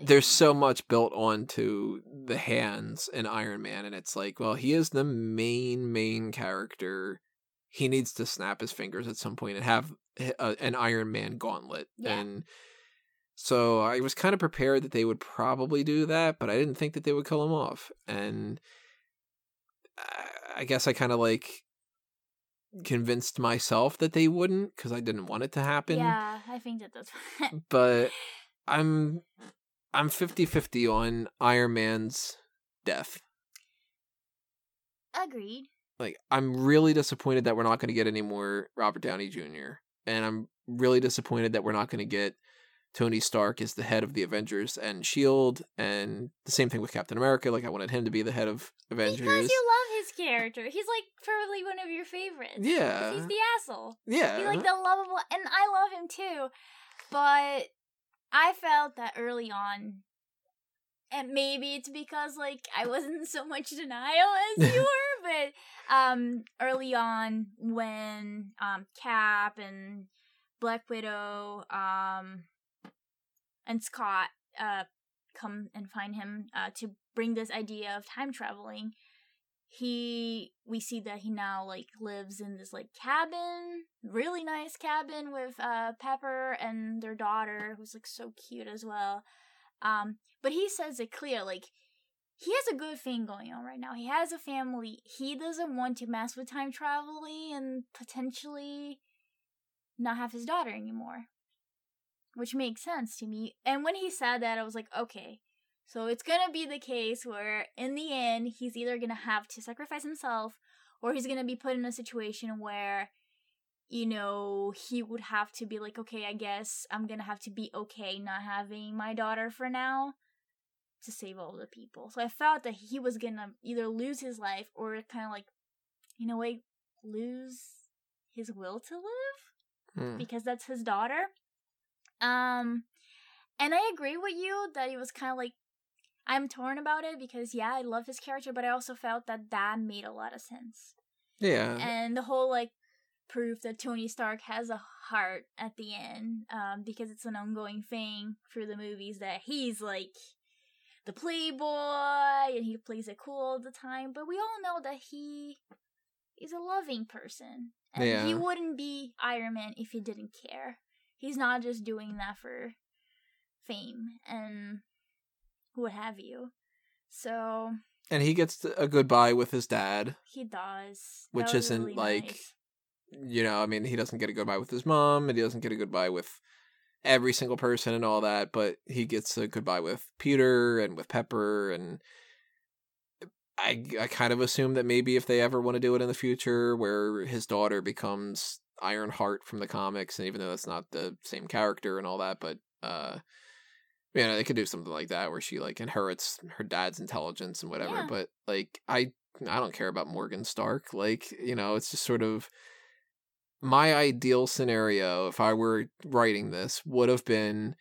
A: there's so much built onto the hands in Iron Man, and it's like, well, he is the main main character. He needs to snap his fingers at some point and have a, uh, an Iron Man gauntlet,
B: Yeah.
A: and so I was kind of prepared that they would probably do that, but I didn't think that they would kill him off, and I- guess I kind of like convinced myself that they wouldn't because I didn't want it to happen
B: yeah, I think that that's
A: but I'm I'm 50-50 on Iron Man's death.
B: agreed.
A: Like I'm really disappointed that we're not going to get any more Robert Downey Jr. and I'm really disappointed that we're not going to get Tony Stark as the head of the Avengers and Shield and the same thing with Captain America like I wanted him to be the head of Avengers.
B: Because you love his character. He's like probably one of your favorites.
A: Yeah.
B: He's the asshole.
A: yeah.
B: He's like the lovable, and I love him too. But I felt that early on, and maybe it's because like I wasn't so much denial as you were, but um, early on when um Cap and Black Widow um and Scott uh come and find him uh to bring this idea of time traveling he we see that he now like lives in this like cabin really nice cabin with uh pepper and their daughter who's like so cute as well. Um but he says it clear like he has a good thing going on right now. He has a family. He doesn't want to mess with time traveling and potentially not have his daughter anymore which makes sense to me. And when he said that i was like okay so it's gonna be the case where, in the end, he's either gonna have to sacrifice himself or he's gonna be put in a situation where, you know, he would have to be like, okay, I guess I'm gonna have to be okay not having my daughter for now to save all the people. So I felt that he was gonna either lose his life or kind of like, in a way, lose his will to live
A: Hmm.
B: because that's his daughter. Um, and I agree with you that it was kind of like I'm torn about it because yeah, I love his character, but I also felt that that made a lot of sense.
A: Yeah.
B: And the whole like proof that Tony Stark has a heart at the end, um, because it's an ongoing thing through the movies that he's like the playboy and he plays it cool all the time. But we all know that he is a loving person, and he wouldn't be Iron Man if he didn't care. He's not just doing that for fame and what have you. So
A: and he gets a goodbye with his dad.
B: he does,
A: Which isn't,
B: really
A: like,
B: nice.
A: You know, I mean, he doesn't get a goodbye with his mom, and he doesn't get a goodbye with every single person and all that, but he gets a goodbye with Peter and with Pepper and I I kind of assume that maybe if they ever want to do it in the future where his daughter becomes Ironheart from the comics and even though that's not the same character and all that, but uh you know, they could do something like that where she like inherits her dad's intelligence and whatever,
B: Yeah.
A: but like I I don't care about Morgan Stark. Like, you know, it's just sort of my ideal scenario if I were writing this would have been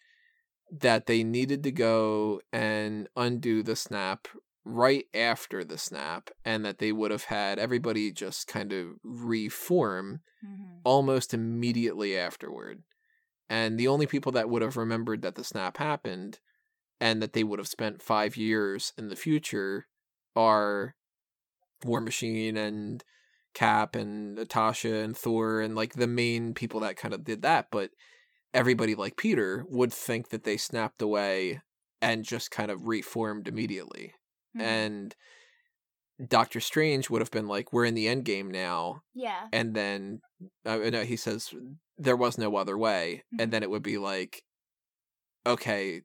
A: that they needed to go and undo the snap right after the snap and that they would have had everybody just kind of reform
B: Mhm.
A: almost immediately afterward. And the only people that would have remembered that the snap happened and that they would have spent five years in the future are War Machine and Cap and Natasha and Thor and like the main people that kind of did that. But everybody like Peter would think that they snapped away and just kind of reformed immediately.
B: Mhm.
A: And Doctor Strange would have been like, "We're in the end game now,"
B: yeah,
A: and then uh, no, he says there was no other way,
B: Mhm.
A: and then it would be like, okay,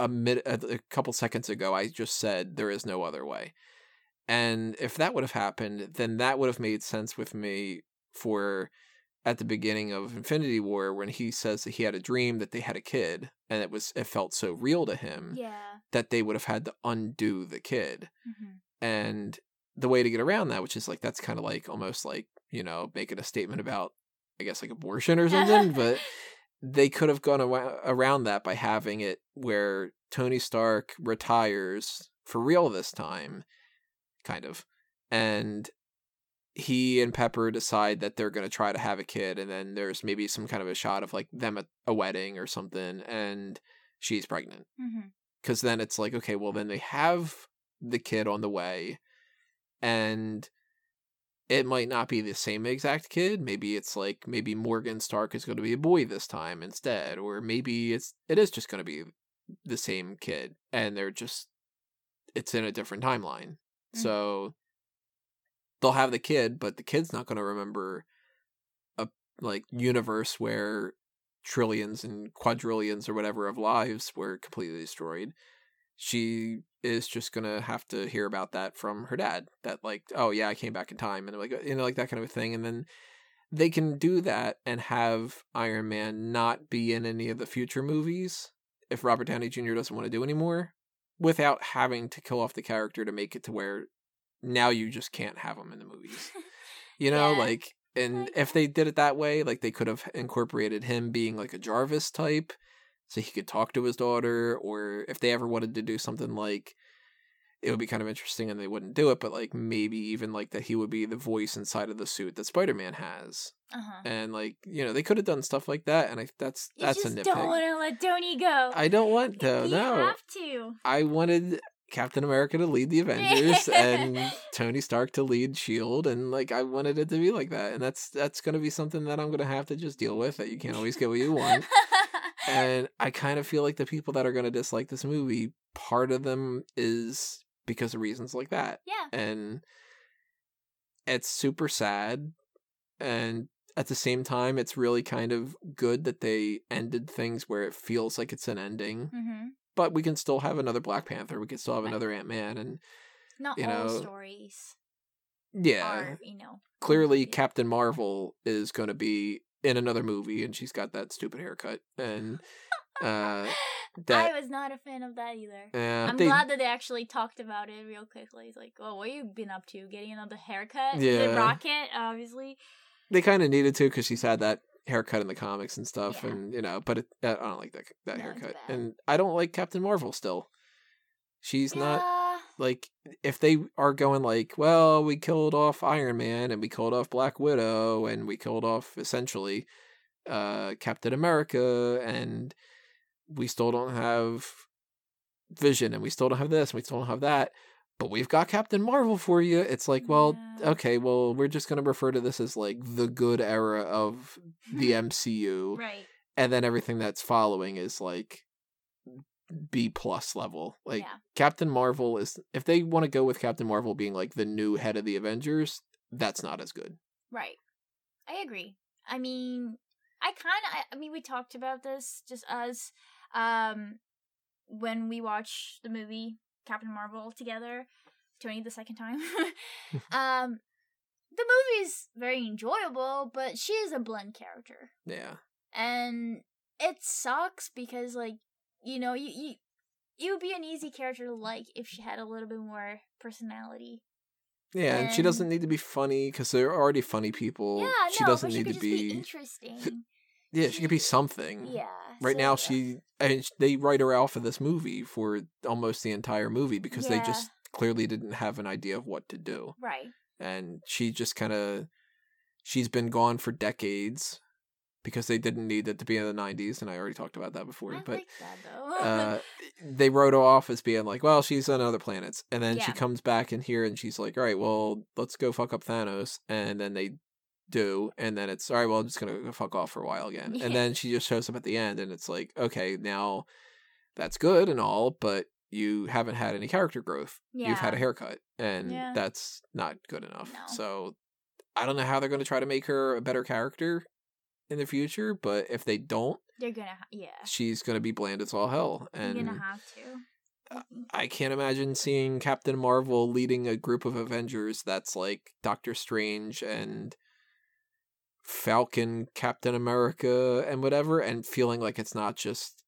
A: a minute, a, couple seconds ago, I just said there is no other way, and if that would have happened, then that would have made sense with me for at the beginning of Infinity War when he says that he had a dream that they had a kid, and it was it felt so real to him
B: yeah.
A: that they would have had to undo the kid
B: Mhm.
A: and the way to get around that which is like that's kind of like almost like you know making a statement about i guess like abortion or something but they could have gone awa- around that by having it where tony stark retires for real this time kind of and he and pepper decide that they're going to try to have a kid and then there's maybe some kind of a shot of like them at a wedding or something and she's pregnant.
B: Mm-hmm.
A: Because then it's like okay well then they have the kid on the way and it might not be the same exact kid maybe it's like maybe morgan stark is going to be a boy this time instead or maybe it's it is just going to be the same kid and they're just it's in a different timeline
B: Mhm.
A: so they'll have the kid but the kid's not going to remember a like universe where trillions and quadrillions or whatever of lives were completely destroyed she is just gonna have to hear about that from her dad that like oh yeah i came back in time and like uh, you know like that kind of a thing and then they can do that and have iron man not be in any of the future movies if robert downey jr doesn't want to do anymore without having to kill off the character to make it to where now you just can't have him in the movies you know
B: Yeah.
A: like and if they did it that way like they could have incorporated him being like a jarvis type so he could talk to his daughter, or if they ever wanted to do something like it would be kind of interesting and they wouldn't do it, but like maybe even like that he would be the voice inside of the suit that Spider Man has.
B: Uh-huh.
A: And like, you know, they could have done stuff like that and I that's
B: You
A: that's a
B: just
A: nitpick.
B: don't want to let Tony go.
A: I don't want to,
B: you
A: no.
B: have to.
A: I wanted Captain America to lead the Avengers and Tony Stark to lead Shield and like I wanted it to be like that. And that's that's gonna be something that I'm gonna have to just deal with that you can't always get what you want. and I kind of feel like the people that are gonna dislike this movie, part of them is because of reasons like that.
B: yeah.
A: And it's super sad and at the same time it's really kind of good that they ended things where it feels like it's an ending
B: Mm-hmm.
A: but we can still have another black panther we can still have another ant-man and
B: Not
A: You
B: all
A: know,
B: stories
A: yeah
B: are, you know.
A: clearly captain marvel is going to be in another movie and she's got that stupid haircut and uh that
B: I was not a fan of that either.
A: uh,
B: I'm
A: they,
B: glad that they actually talked about it real quickly. It's like, oh, what have you been up to? Getting another haircut?
A: Yeah.
B: The Rocket, obviously.
A: they kind of needed to because she's had that haircut in the comics and stuff
B: Yeah.
A: and you know but it, i don't like that that
B: No,
A: haircut and i don't like captain marvel still she's not
B: Yeah.
A: Like if they are going like well we killed off iron man and we killed off black widow and we killed off essentially uh captain america and we still don't have vision and we still don't have this and we still don't have that but we've got captain marvel for you it's like well okay well we're just going to refer to this as like the good era of the mcu
B: Right.
A: and then everything that's following is like B plus level. Like
B: yeah.
A: Captain Marvel is if they want to go with Captain Marvel being like the new head of the Avengers, that's not as good.
B: Right. I agree. I mean, I kind of, I mean, we talked about this just us, um, when we watched the movie Captain Marvel together, Tony the second time. um, the movie's very enjoyable, but she is a blunt character.
A: Yeah.
B: and it sucks because like you know you you you would be an easy character to like if she had a little bit more personality.
A: Yeah, and she doesn't need to be funny because they're already funny people.
B: yeah,
A: she
B: no,
A: doesn't
B: she
A: need to
B: be,
A: be.
B: interesting.
A: yeah, she could be something.
B: yeah.
A: Right
B: so,
A: now,
B: yeah.
A: she I mean, they write her out for this movie for almost the entire movie because they just clearly didn't have an idea of what to do.
B: right.
A: and she just kind of she's been gone for decades because they didn't need it to be in the 90s and i already talked about that before
B: I
A: but
B: like that
A: uh they wrote her off as being like well she's on other planets and then she comes back in here and she's like all right well let's go fuck up thanos and then they do and then it's all right well i'm just gonna go fuck off for a while again
B: Yeah.
A: and then she just shows up at the end and it's like okay now that's good and all but you haven't had any character growth you've had a haircut and
B: Yeah.
A: that's not good enough
B: No.
A: so i don't know how they're going to try to make her a better character in the future but if they don't
B: They're gonna, ha- yeah.
A: she's to be bland as all hell
B: You're
A: and
B: gonna have to. i
A: can't imagine seeing captain marvel leading a group of avengers that's like doctor strange and falcon captain america and whatever and feeling like it's not just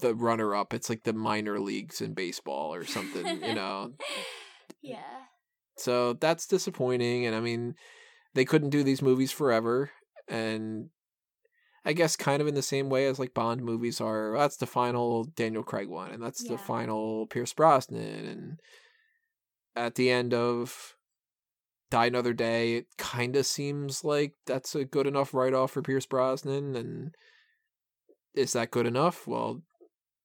A: the runner up it's like the minor leagues in baseball or something you know
B: yeah.
A: So that's disappointing. And I mean, they couldn't do these movies forever. And I guess kind of in the same way as like Bond movies are. That's the final Daniel Craig one, and that's the final Pierce Brosnan. And at the end of Die Another Day, it kind of seems like that's a good enough write off for Pierce Brosnan. And is that good enough? Well,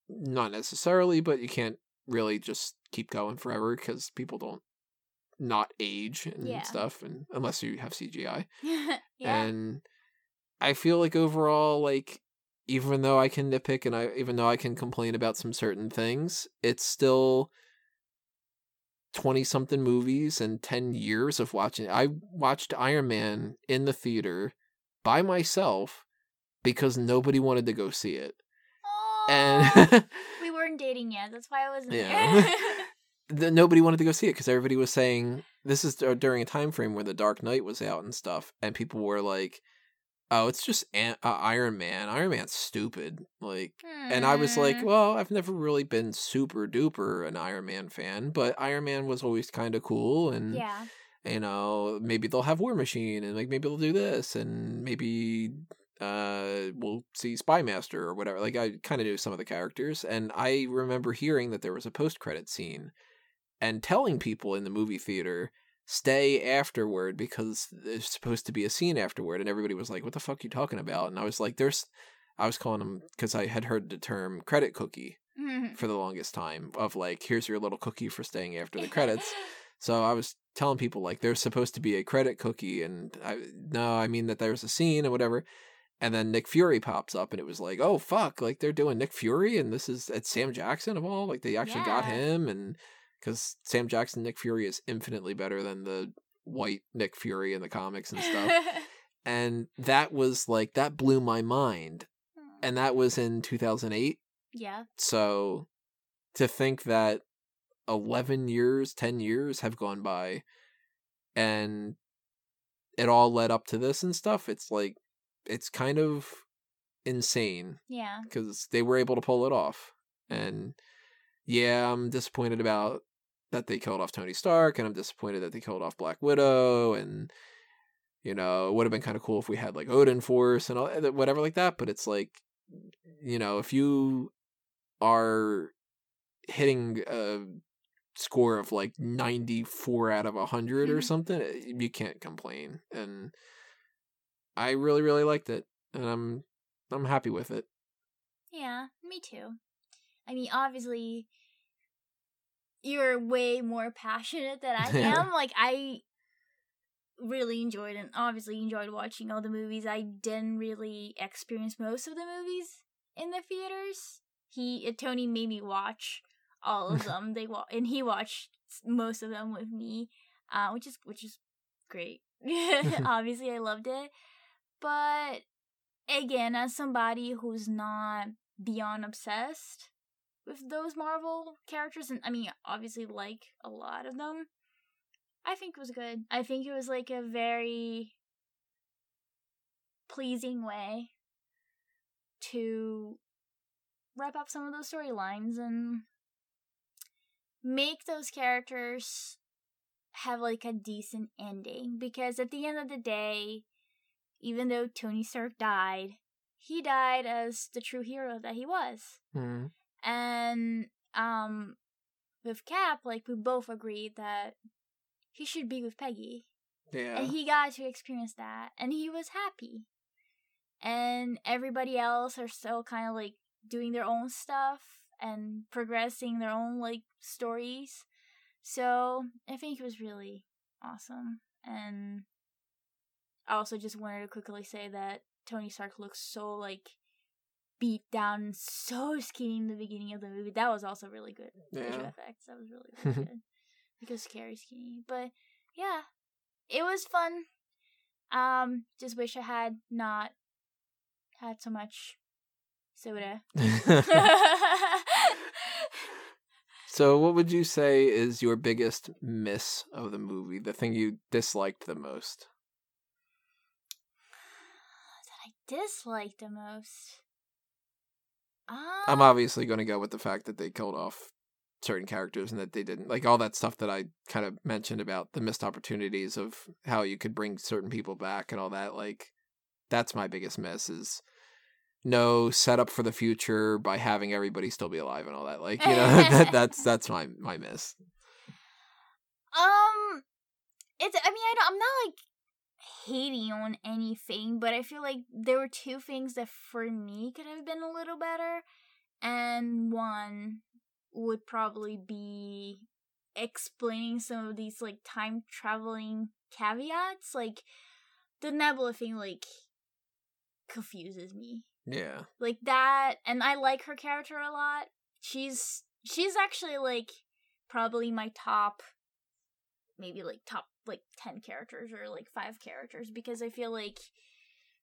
A: not necessarily, but you can't really just keep going forever because people don't not age and
B: Yeah.
A: stuff and unless you have CGI.
B: yeah.
A: And I feel like overall like even though I can nitpick and I even though I can complain about some certain things, it's still 20 something movies and 10 years of watching. I watched Iron Man in the theater by myself because nobody wanted to go see it. And
B: we weren't dating yet. That's why I wasn't
A: Yeah.
B: there.
A: the, nobody wanted to go see it because everybody was saying this is during a time frame where the Dark Knight was out and stuff, and people were like, "Oh, it's just An- uh, Iron Man. Iron Man's stupid." Like, and I was like,
B: Hmm.
A: "Well, I've never really been super duper an Iron Man fan, but Iron Man was always kind of cool, and
B: yeah.
A: you know, maybe they'll have War Machine, and like maybe they'll do this, and maybe uh, we'll see Spy Master or whatever. Like I kind of knew some of the characters, and I remember hearing that there was a post credit scene, and telling people in the movie theater stay afterward because there's supposed to be a scene afterward, and everybody was like, "What the fuck are you talking about?" And I was like, "There's," I was calling them because I had heard the term credit cookie mm-hmm. for the longest time of like, "Here's your little cookie for staying after the credits." So I was telling people like there's supposed to be a credit cookie, and I no, I mean that there's a scene and whatever. And then Nick Fury pops up, and it was like, oh fuck, like they're doing Nick Fury, and this is at Sam Jackson of all, like they actually got him, and because Sam Jackson Nick Fury is infinitely better than the white Nick Fury in the comics and stuff, and that was like that blew my mind, and that was mm. in 2008.
B: yeah.
A: So to think that 11 years, 10 years have gone by and it all led up to this and stuff, it's like, it's kind of insane
B: Yeah.
A: because they were able to pull it off. And yeah, I'm disappointed about that they killed off Tony Stark and I'm disappointed that they killed off Black Widow and you know, it would have been kind of cool if we had like Odin Force and all whatever like that, but it's like you know, if you are hitting a score of like 94 out of 100 or
B: Mhm.
A: something, eh, you can't complain. And I really really liked it and I'm I'm happy with it.
B: Yeah, me too. I mean, obviously, you're way more passionate than I am. like, I really enjoyed and obviously enjoyed watching all the movies. I didn't really experience most of the movies in the theaters. He uh, Tony made me watch all of them. they wa- and he watched most of them with me, uh, which is which is great. obviously, I loved it, but again, as somebody who's not beyond obsessed with those Marvel characters, and I mean, obviously, like a lot of them, I think it was good. I think it was like a very pleasing way to wrap up some of those storylines and make those characters have like a decent ending because at the end of the day even though Tony Stark died he died as the true hero that he was
A: Mm.
B: And um with Cap like we both agreed that he should be with Peggy.
A: Yeah.
B: and he got to experience that and he was happy. And everybody else are still kind of like doing their own stuff and progressing their own like stories. So i think it was really awesome. And i also just wanted to quickly say that tony stark looks so like beat down so skinny in the beginning of the movie that was also really good visual
A: Yeah.
B: effects that was really, really good because scary skinny but yeah it was fun um just wish i had not had so much soda
A: so, what would you say is your biggest miss of the movie? The thing you disliked the most?
B: that I disliked the most. Um,
A: I'm obviously going to go with the fact that they killed off certain characters and that they didn't like all that stuff that I kind of mentioned about the missed opportunities of how you could bring certain people back and all that. Like, that's my biggest miss is no setup for the future by having everybody still be alive and all that. Like, you know, that, that's that's my my miss.
B: Um, it's. I mean, I don't, I'm not like hating on anything, but I feel like there were two things that for me could have been a little better, and one would probably be explaining some of these like time traveling caveats, like the Nebula thing, like confuses me
A: Yeah.
B: like that and i like her character a lot she's she's actually like probably my top maybe like top like 10 characters or like 5 characters because i feel like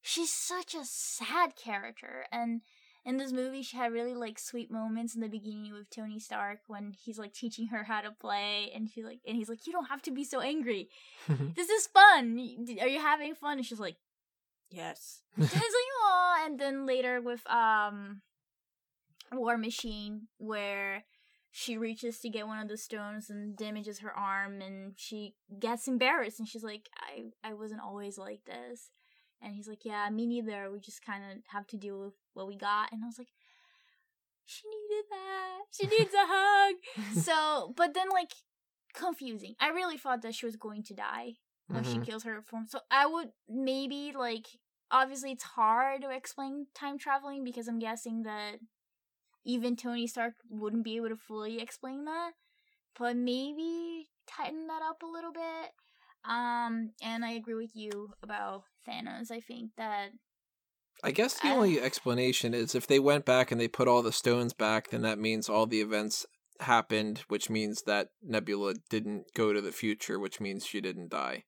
B: she's such a sad character. And in this movie she had really like sweet moments in the beginning with tony stark when he's like teaching her how to play and she like and he's like you don't have to be so angry. This is fun. Are you having fun? And she's like yes. And it's like oh and then later with um war machine where she reaches to get one of the stones and damages her arm and she gets embarrassed and she's like i i wasn't always like this And he's like, Yeah, me neither. We just kind of have to deal with what we got. And I was like, She needed that. She needs a hug. So, but then, like, confusing. I really thought that she was going to die when
A: Mhm.
B: she kills her form. So I would maybe, like, obviously it's hard to explain time traveling because I'm guessing that even Tony Stark wouldn't be able to fully explain that. But maybe tighten that up a little bit. Um, and I agree with you about Thanos. I think that
A: I guess the
B: Uh,
A: only explanation is if they went back and they put all the stones back, then that means all the events happened, which means that Nebula didn't go to the future, which means she didn't die.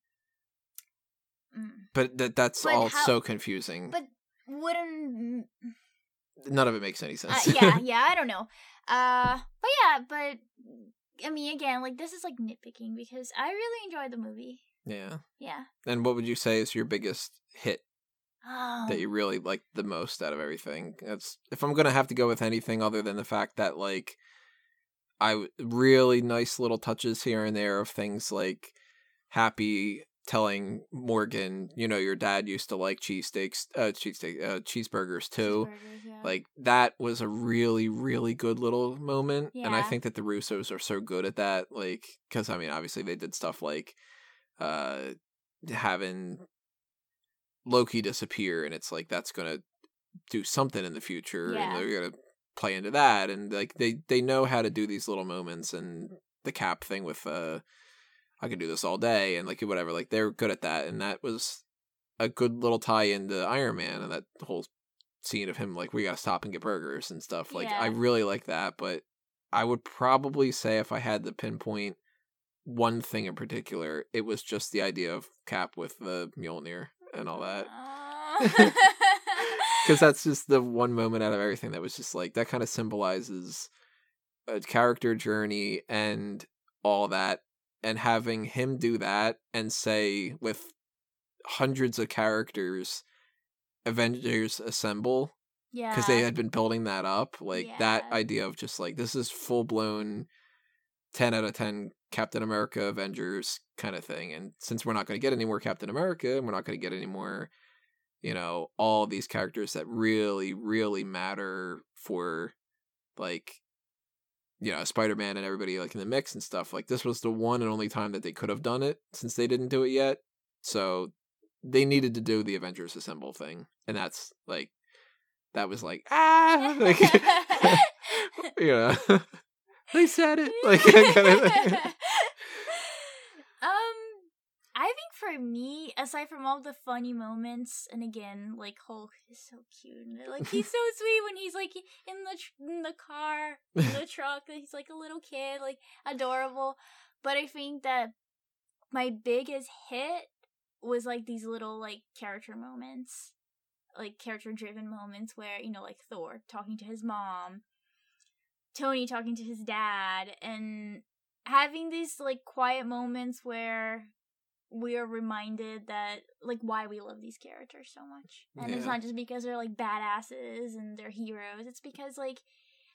B: mm,
A: But that that's
B: But
A: all
B: how-
A: so confusing.
B: but wouldn't
A: None of it makes any
B: uh,
A: sense.
B: yeah, yeah, I don't know. Uh, but yeah, but I mean, again, like this is like nitpicking because I really enjoyed the movie.
A: yeah.
B: Yeah.
A: And what would you say is your biggest hit
B: Oh,
A: that you really liked the most out of everything? That's if I'm gonna have to go with anything other than the fact that like I really nice little touches here and there of things like Happy telling Morgan, you know, your dad used to like cheesesteaks, uh, cheesesteak, uh, cheeseburgers too.
B: cheeseburgers, yeah.
A: Like that was a really, really good little moment, and I think that the Russos are so good at that. Like, because I mean, obviously they did stuff like uh having Loki disappear, and it's like that's gonna do something in the future,
B: Yeah.
A: and they're gonna play into that, and like they they know how to do these little moments, and the cap thing with uh, I could do this all day, and like whatever, like they're good at that, and that was a good little tie into Iron Man, and that whole scene of him like we gotta stop and get burgers and stuff. Like I really like that, but I would probably say if I had to pinpoint one thing in particular, it was just the idea of Cap with the Mjolnir and all that. Because that's just the one moment out of everything that was just like that kind of symbolizes a character journey and all that. And having him do that and say with hundreds of characters, Avengers assemble
B: yeah.
A: because they had been building that up like that idea of just like this is full blown 10 out of 10 captain america avengers kind of thing and since we're not going to get any more captain america and we're not going to get any more you know all these characters that really really matter for like you know spider-man and everybody like in the mix and stuff like this was the one and only time that they could have done it since they didn't do it yet. So they needed to do the avengers assemble thing and that's like that was like ah! Like you know they said it like kind of
B: i think for me aside from all the funny moments and again like hulk is so cute like he's so sweet when he's like in the tr- in the car in the truck he's like a little kid like adorable. But i think that my biggest hit was like these little like character moments like character driven moments where you know like thor talking to his mom tony talking to his dad and having these like quiet moments where we are reminded that like why we love these characters so much. And it's not just because they're like badasses and they're heroes. It's because like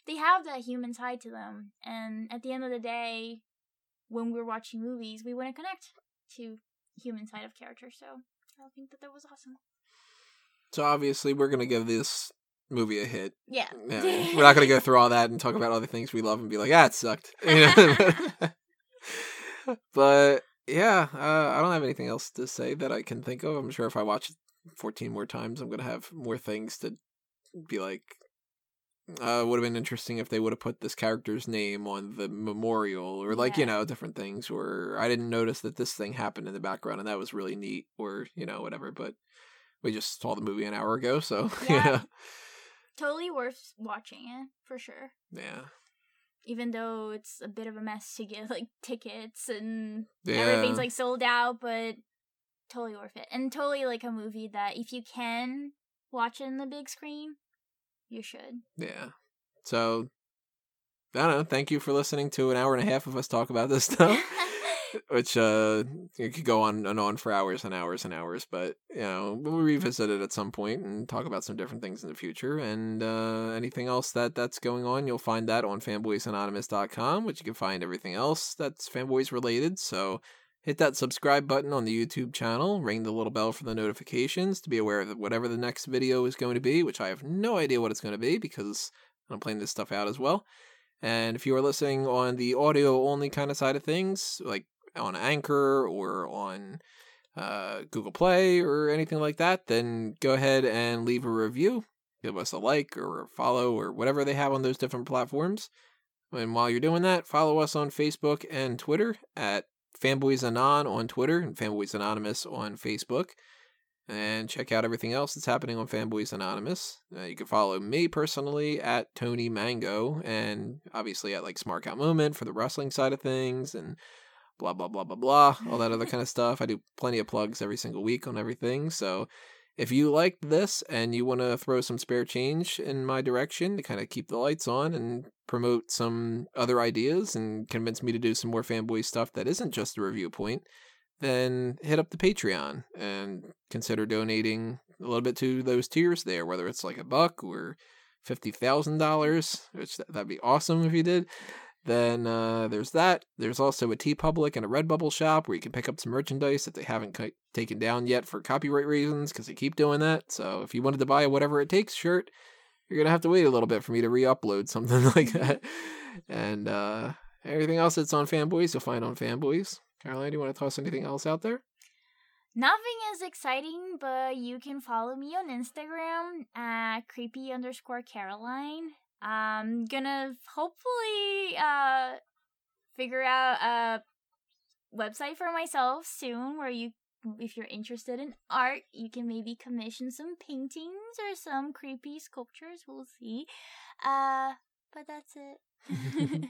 B: they have that human side to them. And at the end of the day when we're watching movies we want to connect to human side of characters. So i think that that was awesome.
A: So obviously we're gonna give this movie a hit.
B: Yeah.
A: Yeah, we're not gonna go through all that and talk about all the things we love and be like, ah, it sucked. You know? but yeah, uh, I don't have anything else to say that I can think of. I'm sure if I watch it 14 more times, I'm gonna have more things to be like. Uh, would have been interesting if they would have put this character's name on the memorial, or like you know different things. Or I didn't notice that this thing happened in the background, and that was really neat. Or you know whatever. But we just saw the movie an hour ago, so
B: Yeah.
A: yeah,
B: totally worth watching it for sure
A: yeah.
B: Even though it's a bit of a mess to get like tickets and
A: Yeah.
B: everything's like sold out but totally worth it and totally like a movie that if you can watch it in the big screen you should
A: Yeah. So I don't know. Thank you for listening to an hour and a half of us talk about this stuff. Which uh it could go on and on for hours and hours and hours, but you know, we'll revisit it at some point and talk about some different things in the future. And uh anything else that that's going on, you'll find that on fanboysanonymous.com, which you can find everything else that's fanboys related. So Hit that subscribe button on the YouTube channel, ring the little bell for the notifications to be aware of whatever the next video is going to be, which I have no idea what it's going to be because I'm playing this stuff out as well. And if you are listening on the audio only kind of side of things, like on Anchor or on uh, Google Play or anything like that, then go ahead and leave a review. Give us a like or a follow or whatever they have on those different platforms. And while you're doing that, follow us on Facebook and Twitter at Fanboys Anon on Twitter and Fanboys Anonymous on Facebook. And check out everything else that's happening on Fanboys Anonymous. Uh, you can follow me personally at Tony Mango and obviously at like Smark Out Moment for the wrestling side of things and blah, blah, blah, blah, blah, all that other kind of stuff. I do plenty of plugs every single week on everything. So if you liked this and you want to throw some spare change in my direction to kind of keep the lights on and promote some other ideas and convince me to do some more fanboy stuff that isn't just a review point, then hit up the Patreon and consider donating a little bit to those tiers there, whether it's like a buck or fifty thousand dollars, which that'd be awesome if you did. Then uh, there's that. There's also a TeePublic and a Redbubble shop where you can pick up some merchandise that they haven't c- taken down yet for copyright reasons because they keep doing that. So if you wanted to buy a whatever it takes shirt, you're gonna have to wait a little bit for me to re-upload something like that. And uh, everything else that's on Fanboys, you'll find on Fanboys. Caroline, do you want to toss anything else out there?
B: Nothing is exciting, but you can follow me on Instagram at creepy underscore Caroline. I'm gonna hopefully uh figure out a website for myself soon where you if you're interested in art, you can maybe commission some paintings or some creepy sculptures. We'll see. Uh but that's it.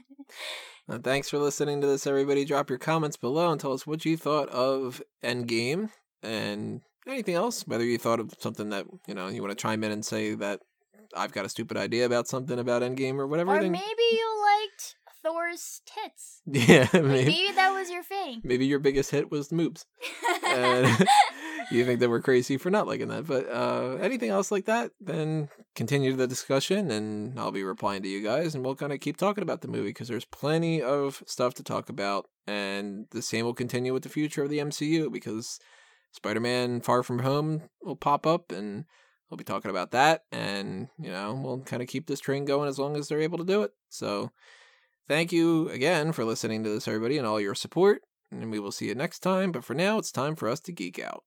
A: well, thanks for listening to this, everybody. Drop your comments below and tell us what you thought of Endgame and anything else. Whether you thought of something that you know you want to chime in and say that I've got a stupid idea about something about Endgame or whatever.
B: or
A: then...
B: maybe you liked Thor's tits.
A: Yeah,
B: Like,
A: maybe,
B: maybe that was your thing.
A: maybe your biggest hit was the moobs. And you think that we're crazy for not liking that. But uh, anything else like that, then continue the discussion and I'll be replying to you guys and we'll kind of keep talking about the movie because there's plenty of stuff to talk about. And the same will continue with the future of the MCU because Spider Man Far From Home will pop up and we'll be talking about that. And, you know, we'll kind of keep this train going as long as they're able to do it. So thank you again for listening to this, everybody, and all your support. And we will see you next time. But for now, it's time for us to geek out.